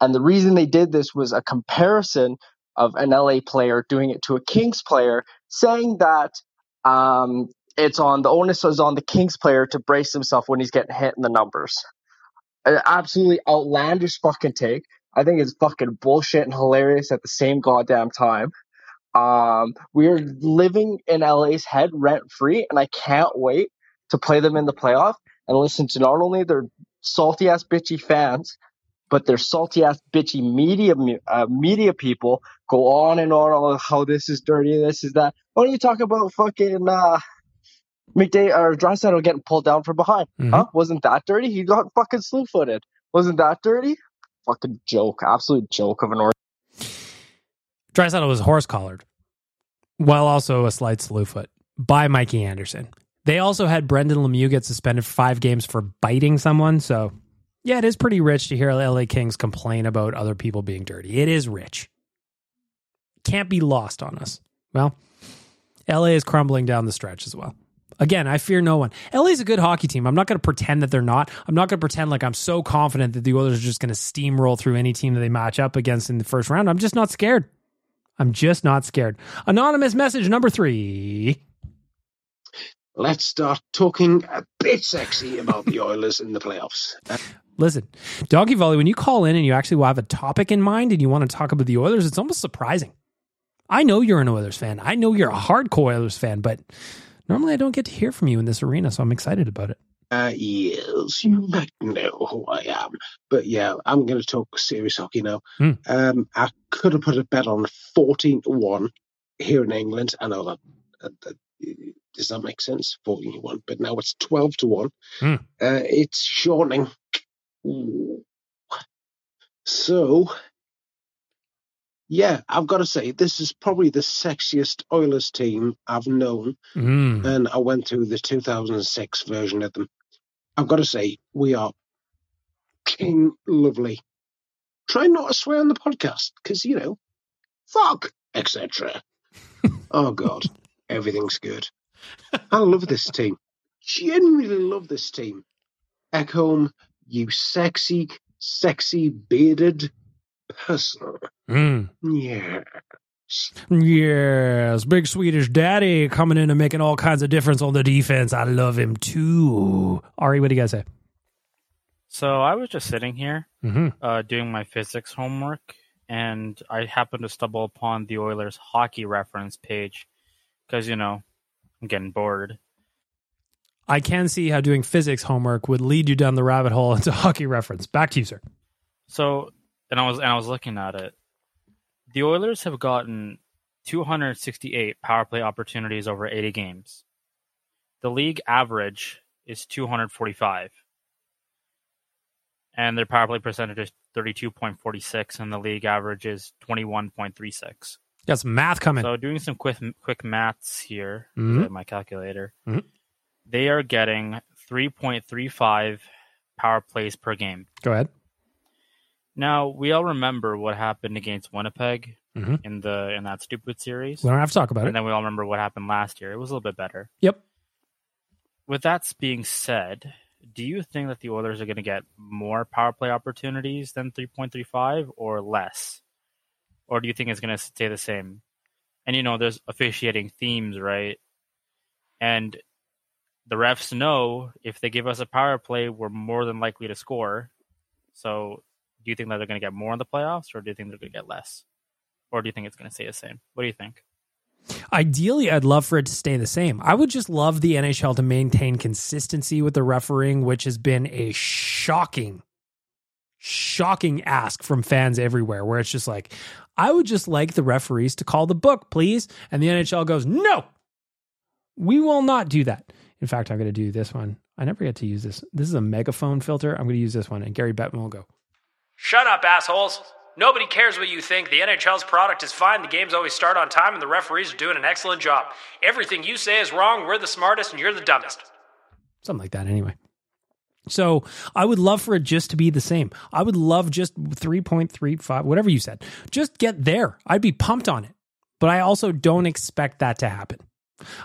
S11: And the reason they did this was a comparison of an LA player doing it to a Kings player, saying that um, it's on the onus is on the Kings player to brace himself when he's getting hit in the numbers. An absolutely outlandish fucking take. I think it's fucking bullshit and hilarious at the same goddamn time. Um, we're living in LA's head rent free, and I can't wait to play them in the playoff and listen to not only their salty ass bitchy fans, but their salty ass bitchy media uh, media people go on and on on how this is dirty, this is that. Why don't you talk about fucking uh, McDay or Drysdale getting pulled down from behind?
S1: Mhm.
S11: Huh? Wasn't that dirty? He got fucking slew footed. Wasn't that dirty? Fucking joke, absolute joke of an order.
S1: Drysdale was horse collared, while also a slight slew foot by Mikey Anderson. They also had Brendan Lemieux get suspended for five games for biting someone. So, yeah, it is pretty rich to hear LA Kings complain about other people being dirty. It is rich. Can't be lost on us. Well, LA is crumbling down the stretch as well. Again, I fear no one. LA's a good hockey team. I'm not going to pretend that they're not. I'm not going to pretend like I'm so confident that the Oilers are just going to steamroll through any team that they match up against in the first round. I'm just not scared. I'm just not scared. Anonymous message number three.
S7: Let's start talking a bit sexy about the Oilers in the playoffs.
S1: Listen, Doggy Volley, when you call in and you actually have a topic in mind and you want to talk about the Oilers, it's almost surprising. I know you're an Oilers fan. I know you're a hardcore Oilers fan, but normally I don't get to hear from you in this arena, so I'm excited about it.
S7: Uh, yes, you might know who I am. But yeah, I'm going to talk serious hockey now.
S1: Hmm.
S7: Um, I could have put a bet on 14 to 1 here in England. I know that, that, that does that make sense? 14 to 1, but now it's 12 to 1.
S1: Hmm.
S7: Uh, it's shortening. Ooh. So, yeah, I've got to say, this is probably the sexiest Oilers team I've known.
S1: Mm.
S7: And I went through the 2006 version of them. I've got to say, we are king lovely. Try not to swear on the podcast, because, you know, fuck, etc. oh, God, everything's good. I love this team. Genuinely love this team. Ekholm, you sexy, sexy bearded person.
S1: Mm.
S7: Yeah.
S1: Yes, big Swedish daddy coming in and making all kinds of difference on the defense. I love him too. Ari, what do you guys say?
S12: So I was just sitting here
S1: Mhm.
S12: uh, doing my physics homework, and I happened to stumble upon the Oilers hockey reference page because you know I'm getting bored.
S1: I can see how doing physics homework would lead you down the rabbit hole into hockey reference. Back to you, sir.
S12: So and I was and I was looking at it. The Oilers have gotten 268 power play opportunities over 80 games. The league average is 245. And their power play percentage is 32.46 and the league average is 21.36.
S1: Got some math coming.
S12: So doing some quick quick maths here
S1: Mhm.
S12: with my calculator.
S1: Mhm.
S12: They are getting 3.35 power plays per game.
S1: Go ahead.
S12: Now we all remember what happened against Winnipeg
S1: Mhm.
S12: in the in that stupid series.
S1: We don't have to talk about
S12: and
S1: it.
S12: And then we all remember what happened last year. It was a little bit better.
S1: Yep.
S12: With that being said, do you think that the Oilers are going to get more power play opportunities than 3.35 or less? Or do you think it's going to stay the same? And you know, there's officiating themes, right? And the refs know if they give us a power play, we're more than likely to score. So, do you think that they're going to get more in the playoffs, or do you think they're going to get less? Or do you think it's going to stay the same? What do you think?
S1: Ideally, I'd love for it to stay the same. I would just love the NHL to maintain consistency with the refereeing, which has been a shocking, shocking ask from fans everywhere, where it's just like, I would just like the referees to call the book, please. And the NHL goes, no, we will not do that. In fact, I'm going to do this one. I never get to use this. This is a megaphone filter. I'm going to use this one. And Gary Bettman will go,
S13: Shut up, assholes. Nobody cares what you think. The NHL's product is fine. The games always start on time, and the referees are doing an excellent job. Everything you say is wrong. We're the smartest, and you're the dumbest.
S1: something like that anyway. So I would love for it just to be the same. I would love just 3.35, whatever you said. Just get there. I'd be pumped on it. But I also don't expect that to happen.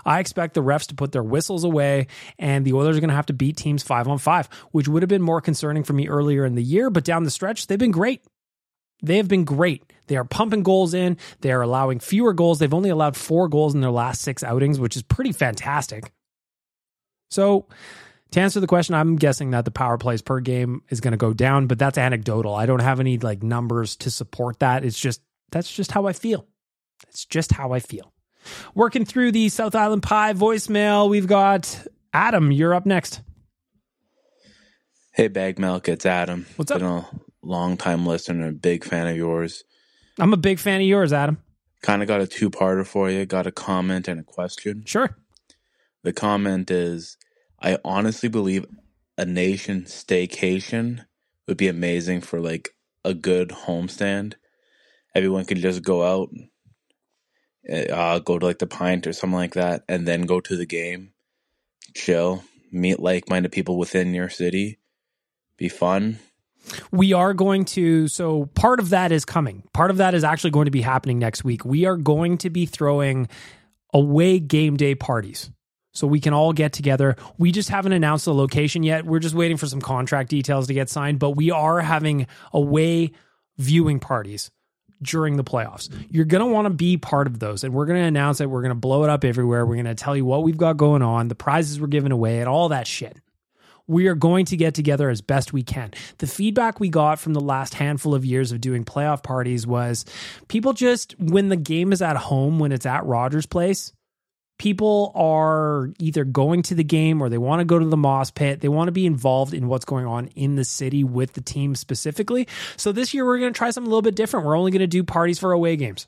S1: I expect the refs to put their whistles away and the Oilers are going to have to beat teams five on five, which would have been more concerning for me earlier in the year. But down the stretch, they've been great. They have been great. They are pumping goals in. They are allowing fewer goals. They've only allowed four goals in their last six outings, which is pretty fantastic. So, to answer the question, I'm guessing that the power plays per game is going to go down, but that's anecdotal. I don't have any like numbers to support that. It's just that's just how I feel. It's just how I feel. Working through the South Island Pie voicemail, we've got Adam. You're up next.
S14: Hey, Bag Milk, it's Adam.
S1: What's up?
S14: Been a long time listener, a big fan of yours.
S1: I'm a big fan of yours, Adam.
S14: Kind of got a two parter for you. Got a comment and a question.
S1: Sure.
S14: The comment is I honestly believe a nation staycation would be amazing for like a good homestand. Everyone could just go out, uh, go to like the pint or something like that, and then go to the game, chill, meet like minded people within your city, be fun.
S1: We are going to, so part of that is coming. Part of that is actually going to be happening next week. We are going to be throwing away game day parties. So we can all get together. We just haven't announced the location yet. We're just waiting for some contract details to get signed, but we are having away viewing parties during the playoffs. You're going to want to be part of those. And we're going to announce it. We're going to blow it up everywhere. We're going to tell you what we've got going on, the prizes we're giving away, and all that shit. We are going to get together as best we can. The feedback we got from the last handful of years of doing playoff parties was people just, when the game is at home, when it's at Rogers Place, people are either going to the game or they want to go to the moss pit they want to be involved in what's going on in the city with the team specifically so this year we're going to try something a little bit different we're only going to do parties for away games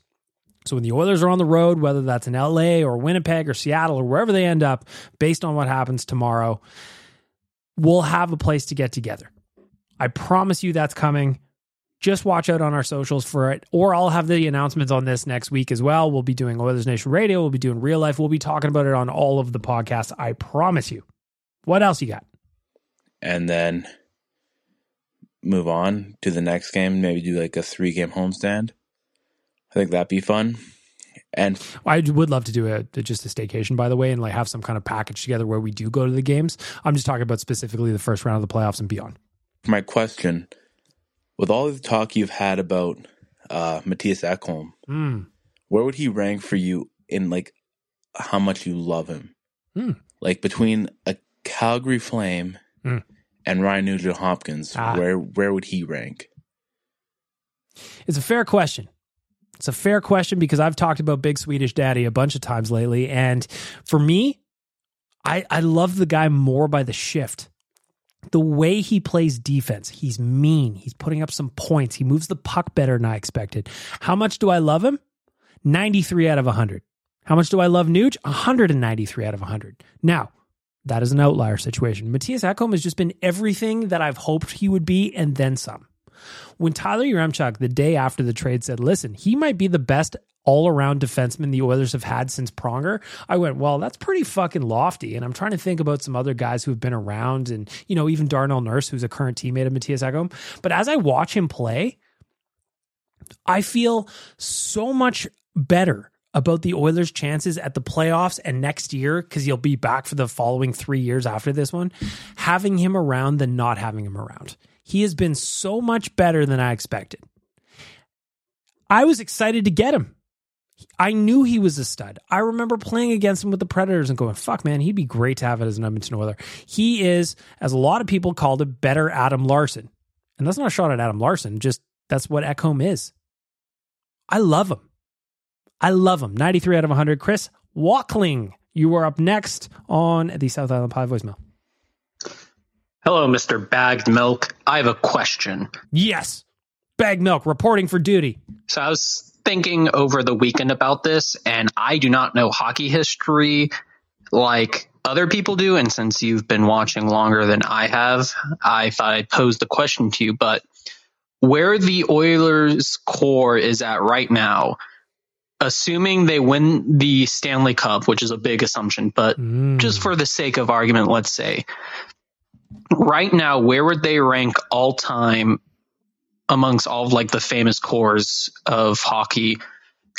S1: so when the Oilers are on the road, whether that's in LA or Winnipeg or Seattle or wherever they end up, based on what happens tomorrow, we'll have a place to get together. I promise you that's coming. Just watch out on our socials for it, or I'll have the announcements on this next week as well. We'll be doing Oilers Nation Radio. We'll be doing real life. We'll be talking about it on all of the podcasts. I promise you. What else you got?
S14: And then move on to the next game. Maybe do like a three game homestand. I think that'd be fun. And
S1: I would love to do a just a staycation, by the way, and like have some kind of package together where we do go to the games. I'm just talking about specifically the first round of the playoffs and beyond.
S14: my question with all the talk you've had about uh, Matthias Ekholm,
S1: Mm.
S14: where would he rank for you in like how much you love him?
S1: Hmm.
S14: Like between a Calgary Flame
S1: Hmm.
S14: and Ryan Nugent Hopkins,
S1: Ah.
S14: where where would he rank?
S1: It's a fair question. It's a fair question because I've talked about Big Swedish Daddy a bunch of times lately. And for me, I, I love the guy more by the shift. The way he plays defense, he's mean. He's putting up some points. He moves the puck better than I expected. How much do I love him? 93 out of 100. How much do I love Nuge? 193 out of 100. Now, that is an outlier situation. Matthias Ekholm has just been everything that I've hoped he would be and then some. When Tyler Yaremchuk, the day after the trade, said, listen, he might be the best all around defenseman the Oilers have had since Pronger, I went, well, that's pretty fucking lofty. And I'm trying to think about some other guys who've been around and, you know, even Darnell Nurse, who's a current teammate of Matthias Ekholm. But as I watch him play, I feel so much better about the Oilers' chances at the playoffs and next year because he'll be back for the following three years after this one, having him around than not having him around. He has been so much better than I expected. I was excited to get him. I knew he was a stud. I remember playing against him with the Predators and going, fuck, man, he'd be great to have it as an Edmonton Oiler. He is, as a lot of people called it, better Adam Larsson. And that's not a shot at Adam Larsson, just that's what Ekholm is. I love him. I love him. 93 out of 100. Chris Walkling, you are up next on the South Island Pie voicemail.
S15: Hello, Mr. Bagged Milk. I have a question.
S1: Yes. Bagged Milk reporting for duty.
S15: So I was thinking over the weekend about this, and I do not know hockey history like other people do. And since you've been watching longer than I have, I thought I'd pose the question to you. But where the Oilers core is at right now, assuming they win the Stanley Cup, which is a big assumption, but mm. just for the sake of argument, let's say, right now, where would they rank all time amongst all of like the famous cores of hockey?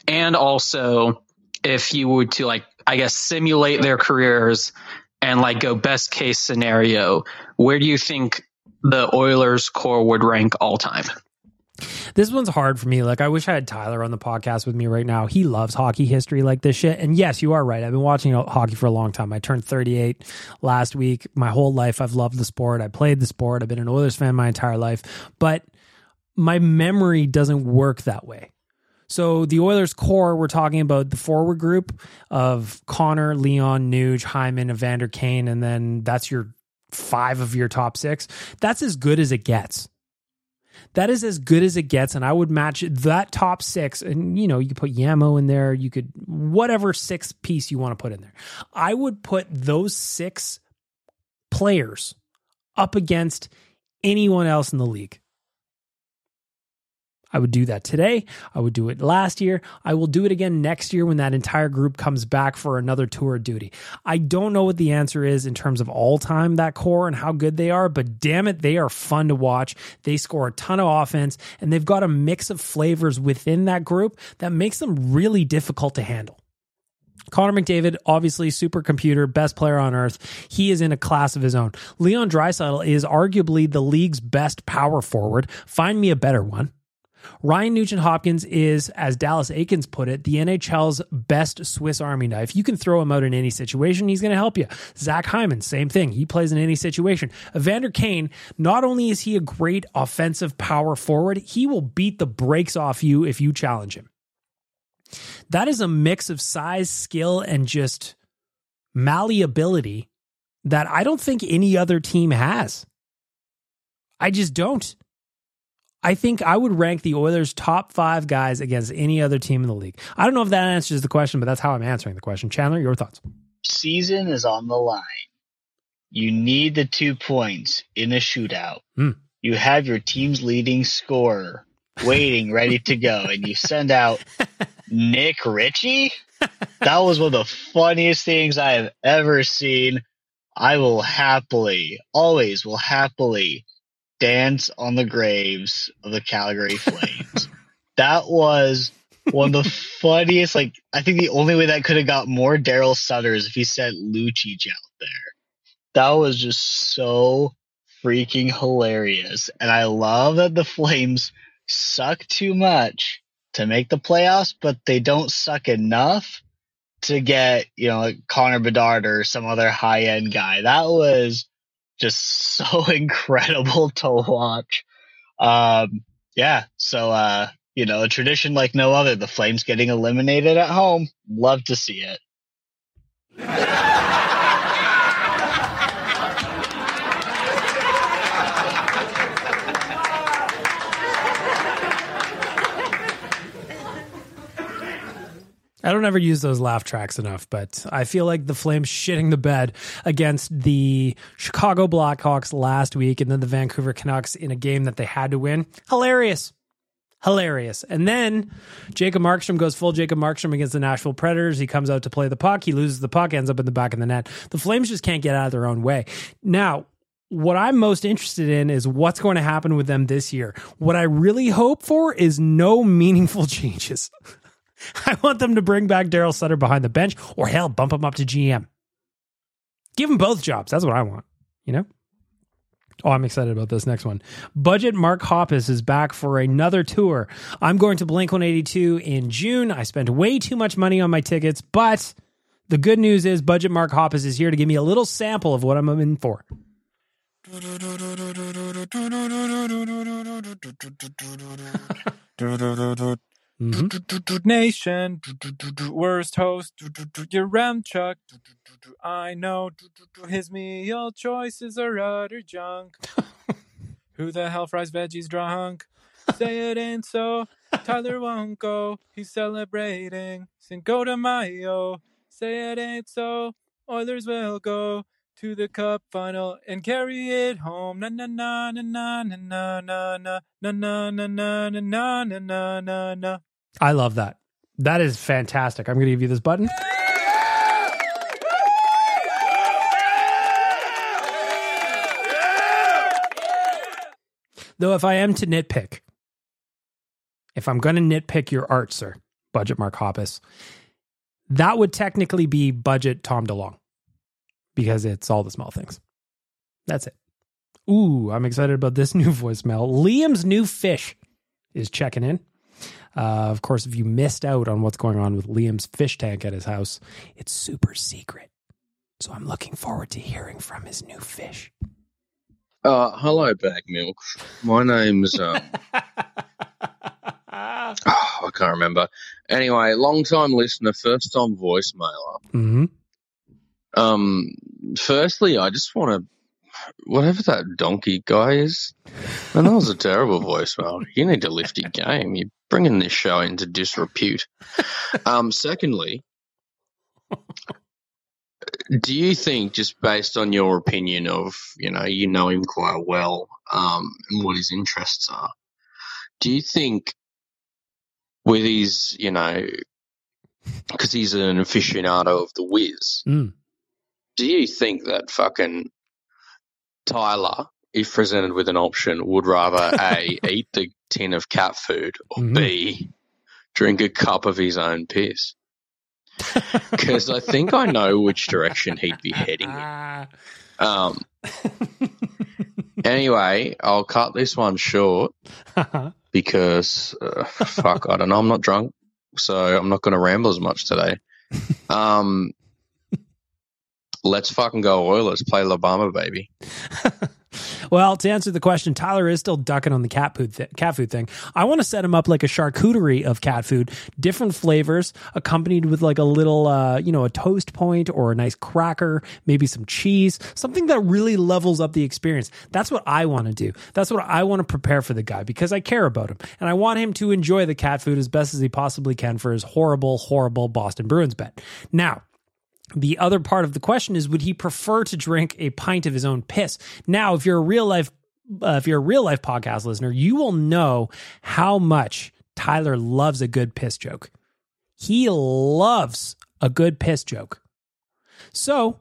S15: And also, if you were to like, I guess, simulate their careers and like go best case scenario, where do you think the Oilers core would rank all time?
S1: This one's hard for me. Like, I wish I had Tyler on the podcast with me right now. He loves hockey history like this shit. And yes, you are right. I've been watching hockey for a long time. I turned 38 last week. My whole life, I've loved the sport. I played the sport. I've been an Oilers fan my entire life. But my memory doesn't work that way. So the Oilers core, we're talking about the forward group of Connor, Leon, Nuge, Hyman, Evander Kane, and then that's your five of your top six. That's as good as it gets. That is as good as it gets, and I would match that top six. And you know, you could put Yamo in there. You could whatever six piece you want to put in there. I would put those six players up against anyone else in the league. I would do that today. I would do it last year. I will do it again next year when that entire group comes back for another tour of duty. I don't know what the answer is in terms of all time, that core and how good they are, but damn it, they are fun to watch. They score a ton of offense and they've got a mix of flavors within that group that makes them really difficult to handle. Connor McDavid, obviously supercomputer, best player on earth. He is in a class of his own. Leon Draisaitl is arguably the league's best power forward. Find me a better one. Ryan Nugent Hopkins is, as Dallas Eakins put it, the NHL's best Swiss Army knife. You can throw him out in any situation, he's going to help you. Zach Hyman, same thing. He plays in any situation. Evander Kane, not only is he a great offensive power forward, he will beat the brakes off you if you challenge him. That is a mix of size, skill, and just malleability that I don't think any other team has. I just don't. I think I would rank the Oilers top five guys against any other team in the league. I don't know if that answers the question, but that's how I'm answering the question. Chandler, your thoughts?
S10: Season is on the line. You need the two points in a shootout.
S1: Mm.
S10: You have your team's leading scorer waiting, ready to go, and you send out Nick Ritchie. That was one of the funniest things I have ever seen. I will happily, always will happily dance on the graves of the Calgary Flames. that was one of the funniest. Like, I think the only way that could have got more Daryl Sutter is if he sent Lucic out there. That was just so freaking hilarious. And I love that the Flames suck too much to make the playoffs, but they don't suck enough to get, you know, like Connor Bedard or some other high end guy. That was just so incredible to watch. Um, yeah. So, uh, you know, a tradition like no other, the Flames getting eliminated at home. Love to see it.
S1: I don't ever use those laugh tracks enough, but I feel like the Flames shitting the bed against the Chicago Blackhawks last week and then the Vancouver Canucks in a game that they had to win. Hilarious. Hilarious. And then Jacob Markstrom goes full Jacob Markstrom against the Nashville Predators. He comes out to play the puck. He loses the puck, ends up in the back of the net. The Flames just can't get out of their own way. Now, what I'm most interested in is what's going to happen with them this year. What I really hope for is no meaningful changes. I want them to bring back Daryl Sutter behind the bench or hell, bump him up to GM. Give them both jobs. That's what I want, you know? Oh, I'm excited about this next one. Budget Mark Hoppus is back for another tour. I'm going to Blink 182 in June. I spent way too much money on my tickets, but the good news is Budget Mark Hoppus is here to give me a little sample of what I'm in for.
S16: Nation, worst host, Yaremchuk. I know his meal choices are utter junk. Who the hell fries veggies drunk? Say it ain't so. Tyler won't go. He's celebrating Cinco de Mayo. Say it ain't so. Oilers will go to the cup final and carry it home. Na na na na na na na na na na na na na na na na na.
S1: I love that. That is fantastic. I'm going to give you this button. Though, if I am to nitpick, if I'm going to nitpick your art, sir, budget Mark Hoppus, that would technically be budget Tom DeLonge because it's all the small things. That's it. Ooh, I'm excited about this new voicemail. Liam's new fish is checking in. Uh, of course, if you missed out on what's going on with Liam's fish tank at his house, it's super secret. So I'm looking forward to hearing from his new fish.
S17: Uh, hello, Bag Milk. My name's um, oh, I can't remember. Anyway, long time listener, first time voicemailer.
S1: Mm-hmm.
S17: Um, firstly, I just want to whatever that donkey guy is. Man, that was a terrible voicemail. You need to lift your game. You're bringing this show into disrepute. Um, secondly, do you think, just based on your opinion of, you know, you know him quite well um, and what his interests are, do you think with his, you know, because he's an aficionado of the whiz,
S1: Mm.
S17: do you think that fucking Tyler, if presented with an option, would rather A, eat the tin of cat food or B, drink a cup of his own piss? Because I think I know which direction he'd be heading in. Um, anyway, I'll cut this one short because uh, fuck, I don't know. I'm not drunk, so I'm not going to ramble as much today. Um, let's fucking go Oilers. Play Labama, baby.
S1: Well, to answer the question, Tyler is still ducking on the cat food th- cat food thing. I want to set him up like a charcuterie of cat food, different flavors, accompanied with like a little, uh, you know, a toast point or a nice cracker, maybe some cheese, something that really levels up the experience. That's what I want to do. That's what I want to prepare for the guy because I care about him and I want him to enjoy the cat food as best as he possibly can for his horrible, horrible Boston Bruins bet. Now, the other part of the question is would he prefer to drink a pint of his own piss? Now if you're a real life uh, if you're a real life podcast listener you will know how much tyler loves a good piss joke. He loves a good piss joke. So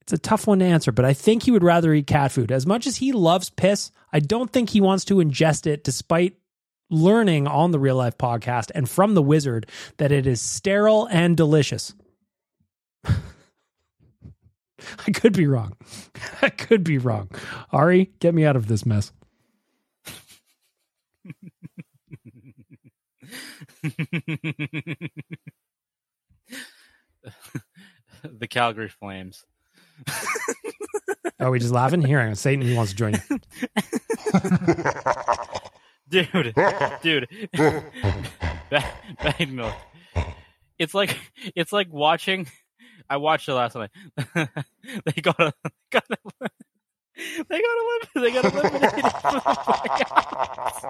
S1: it's a tough one to answer but i think he would rather eat cat food. As much as he loves piss i don't think he wants to ingest it despite learning on the real life podcast and from the wizard that it is sterile and delicious. I could be wrong. I could be wrong. Ari, get me out of this mess.
S12: the Calgary Flames.
S1: Are we just laughing? Here, hang on. Satan, he wants to join you.
S12: Dude, dude, bad, bad milk. It's like it's like watching. I watched it last night. they got a, got a, they got eliminated. They got eliminated from the playoffs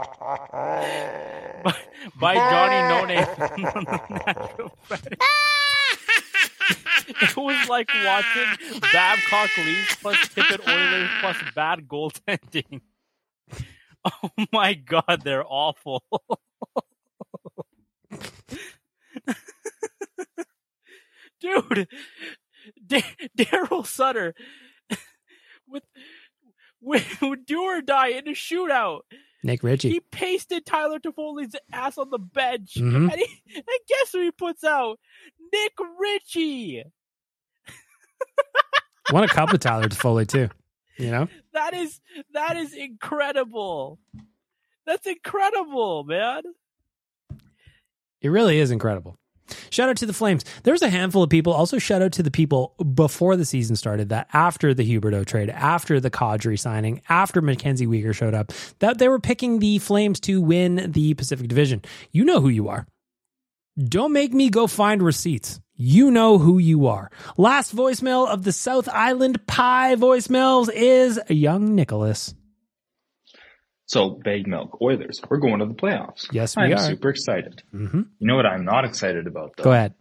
S12: by, by Johnny No Name. it was like watching Babcock Leafs plus Tippett Oilers plus bad goaltending. Oh my god, they're awful. Dude, D- Daryl Sutter with, with with do or die in a shootout.
S1: Nick Ritchie.
S12: He pasted Tyler Toffoli's ass on the bench,
S1: Mhm.
S12: and, he, and guess who he puts out? Nick Ritchie.
S1: Won a cup with Tyler Toffoli too. You know?
S12: That is that is incredible. That's incredible, man.
S1: It really is incredible. Shout out to the Flames. There's a handful of people. Also, shout out to the people before the season started that after the Huberdeau trade, after the Kadri signing, after Mackenzie Weegar showed up, that they were picking the Flames to win the Pacific Division. You know who you are. Don't make me go find receipts. You know who you are. Last voicemail of the South Island Pie voicemails is young Nicholas.
S18: So, Bag Milk Oilers, we're going to the playoffs.
S1: Yes, we
S18: I'm
S1: are.
S18: super excited.
S1: Mm-hmm.
S18: You know what I'm not excited about, though?
S1: Go ahead.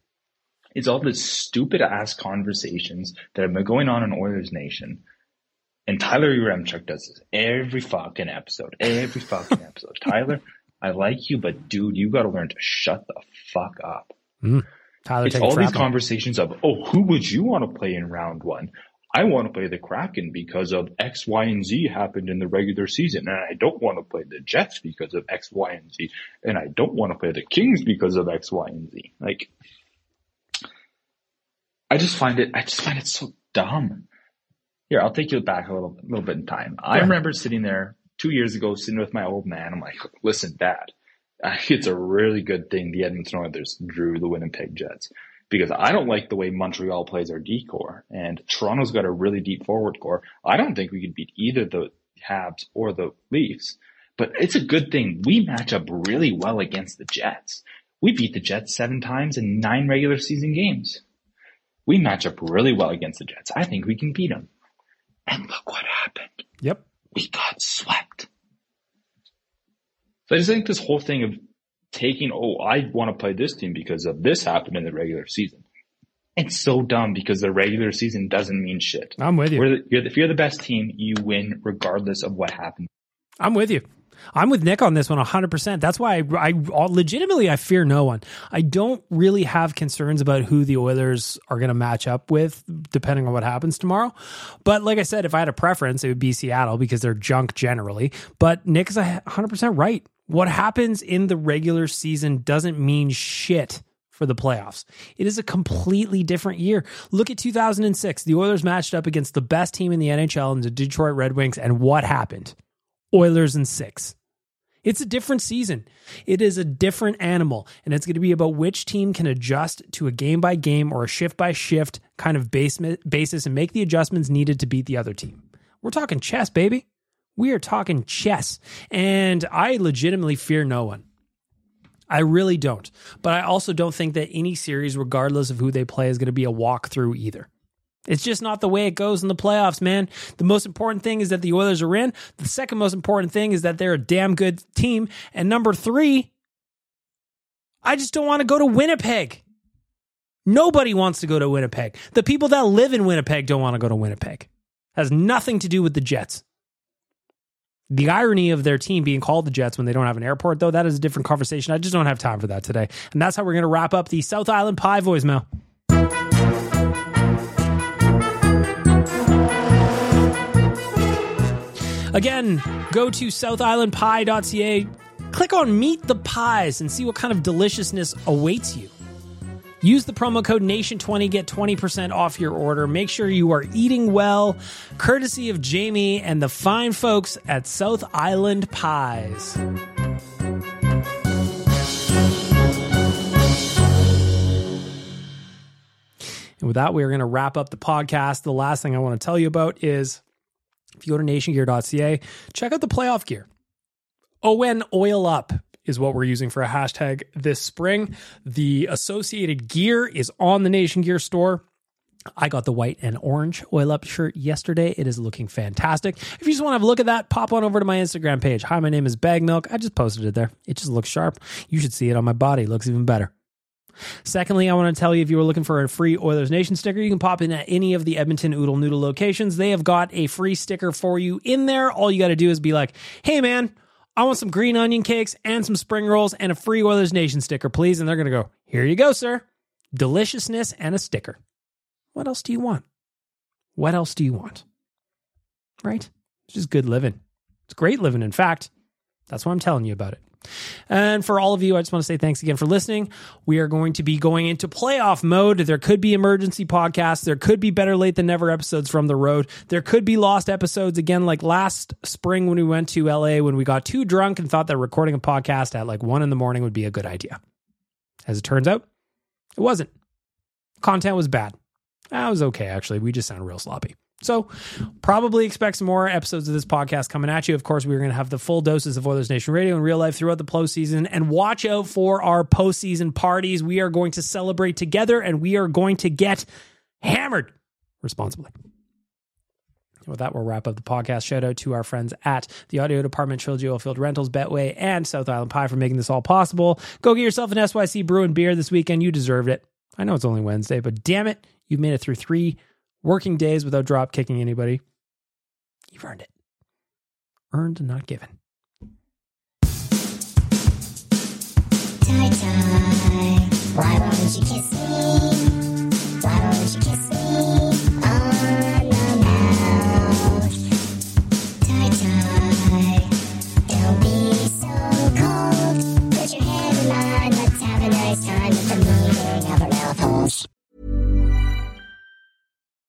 S18: It's all the stupid ass conversations that have been going on in Oilers Nation. And Tyler Yaremchuk does this every fucking episode. Every fucking episode. Tyler, I like you, but dude, you gotta learn to shut the fuck up.
S1: Mm. Tyler,
S18: it's all these conversations of, oh, who would you want to play in round one? I want to play the Kraken because of X, Y, and Z happened in the regular season. And I don't want to play the Jets because of X, Y, and Z. And I don't want to play the Kings because of X, Y, and Z. Like, I just find it, I just find it so dumb. Here, I'll take you back a little, little bit in time. I remember sitting there two years ago, sitting with my old man. I'm like, listen, dad, I think it's a really good thing the Edmonton Oilers drew the Winnipeg Jets because I don't like the way Montreal plays our decor, and Toronto's got a really deep forward core. I don't think we could beat either the Habs or the Leafs, but it's a good thing. We match up really well against the Jets. We beat the Jets seven times in nine regular season games. We match up really well against the Jets. I think we can beat them. And look what happened.
S1: Yep.
S18: We got swept. So I just think this whole thing of taking, oh, I want to play this team because of this happened in the regular season. It's so dumb because the regular season doesn't mean shit.
S1: I'm with you.
S18: The, you're the, if you're the best team, you win regardless of what happened.
S1: I'm with you. I'm with Nick on this one 100%. That's why I, I legitimately I fear no one. I don't really have concerns about who the Oilers are going to match up with depending on what happens tomorrow. But like I said, if I had a preference, it would be Seattle because they're junk generally. But Nick is 100% right. What happens in the regular season doesn't mean shit for the playoffs. It is a completely different year. Look at 2006. The Oilers matched up against the best team in the NHL and the Detroit Red Wings and what happened? Oilers in six. It's a different season. It is a different animal, and it's going to be about which team can adjust to a game by game or a shift by shift kind of basis and make the adjustments needed to beat the other team. We're talking chess, baby. We are talking chess. And I legitimately fear no one. I really don't. But I also don't think that any series, regardless of who they play, is going to be a walkthrough either. It's just not the way it goes in the playoffs, man. The most important thing is that the Oilers are in. The second most important thing is that they're a damn good team. And number three, I just don't want to go to Winnipeg. Nobody wants to go to Winnipeg. The people that live in Winnipeg don't want to go to Winnipeg. Has nothing to do with the Jets. The irony of their team being called the Jets when they don't have an airport, though, that is a different conversation. I just don't have time for that today. And that's how we're going to wrap up the South Island Pie voicemail. Again, go to southislandpie.ca, click on Meet the Pies, and see what kind of deliciousness awaits you. Use the promo code NATION20, get 20% off your order. Make sure you are eating well, courtesy of Jamie and the fine folks at South Island Pies. And with that, we are going to wrap up the podcast. The last thing I want to tell you about is if you go to nationgear.ca, check out the playoff gear. ON Oil Up is what we're using for a hashtag this spring. The associated gear is on the Nation Gear store. I got the white and orange oil up shirt yesterday. It is looking fantastic. If you just want to have a look at that, pop on over to my Instagram page. Hi, my name is Baggedmilk. I just posted it there. It just looks sharp. You should see it on my body. It looks even better. Secondly, I want to tell you if you were looking for a free Oilers Nation sticker, you can pop in at any of the Edmonton Oodle Noodle locations. They have got a free sticker for you in there. All you got to do is be like, hey, man, I want some green onion cakes and some spring rolls and a free Oilers Nation sticker, please. And they're going to go, here you go, sir. Deliciousness and a sticker. What else do you want? What else do you want? Right? It's just good living. It's great living, in fact. That's why I'm telling you about it. And for all of you, I just want to say thanks again for listening. We are going to be going into playoff mode. There could be emergency podcasts. There could be Better Lait Than Never episodes from the road. There could be lost episodes again, like last spring when we went to LA when we got too drunk and thought that recording a podcast at like one in the morning would be a good idea. As it turns out, it wasn't. Content was bad. That was okay, actually. We just sound real sloppy. So, probably expect some more episodes of this podcast coming at you. Of course, we're going to have the full doses of Oilers Nation Radio in real life throughout the postseason. And watch out for our postseason parties. We are going to celebrate together and we are going to get hammered responsibly. With that, we'll wrap up the podcast. Shout out to our friends at the audio department, Trilogy Oilfield Rentals, Betway, and South Island Pie for making this all possible. Go get yourself an SYC brew and beer this weekend. You deserved it. I know it's only Wednesday, but damn it, you've made it through three working days without drop kicking anybody. You've earned it. Earned, not given.
S6: Tie tie, why won't you kiss me? Why won't you kiss me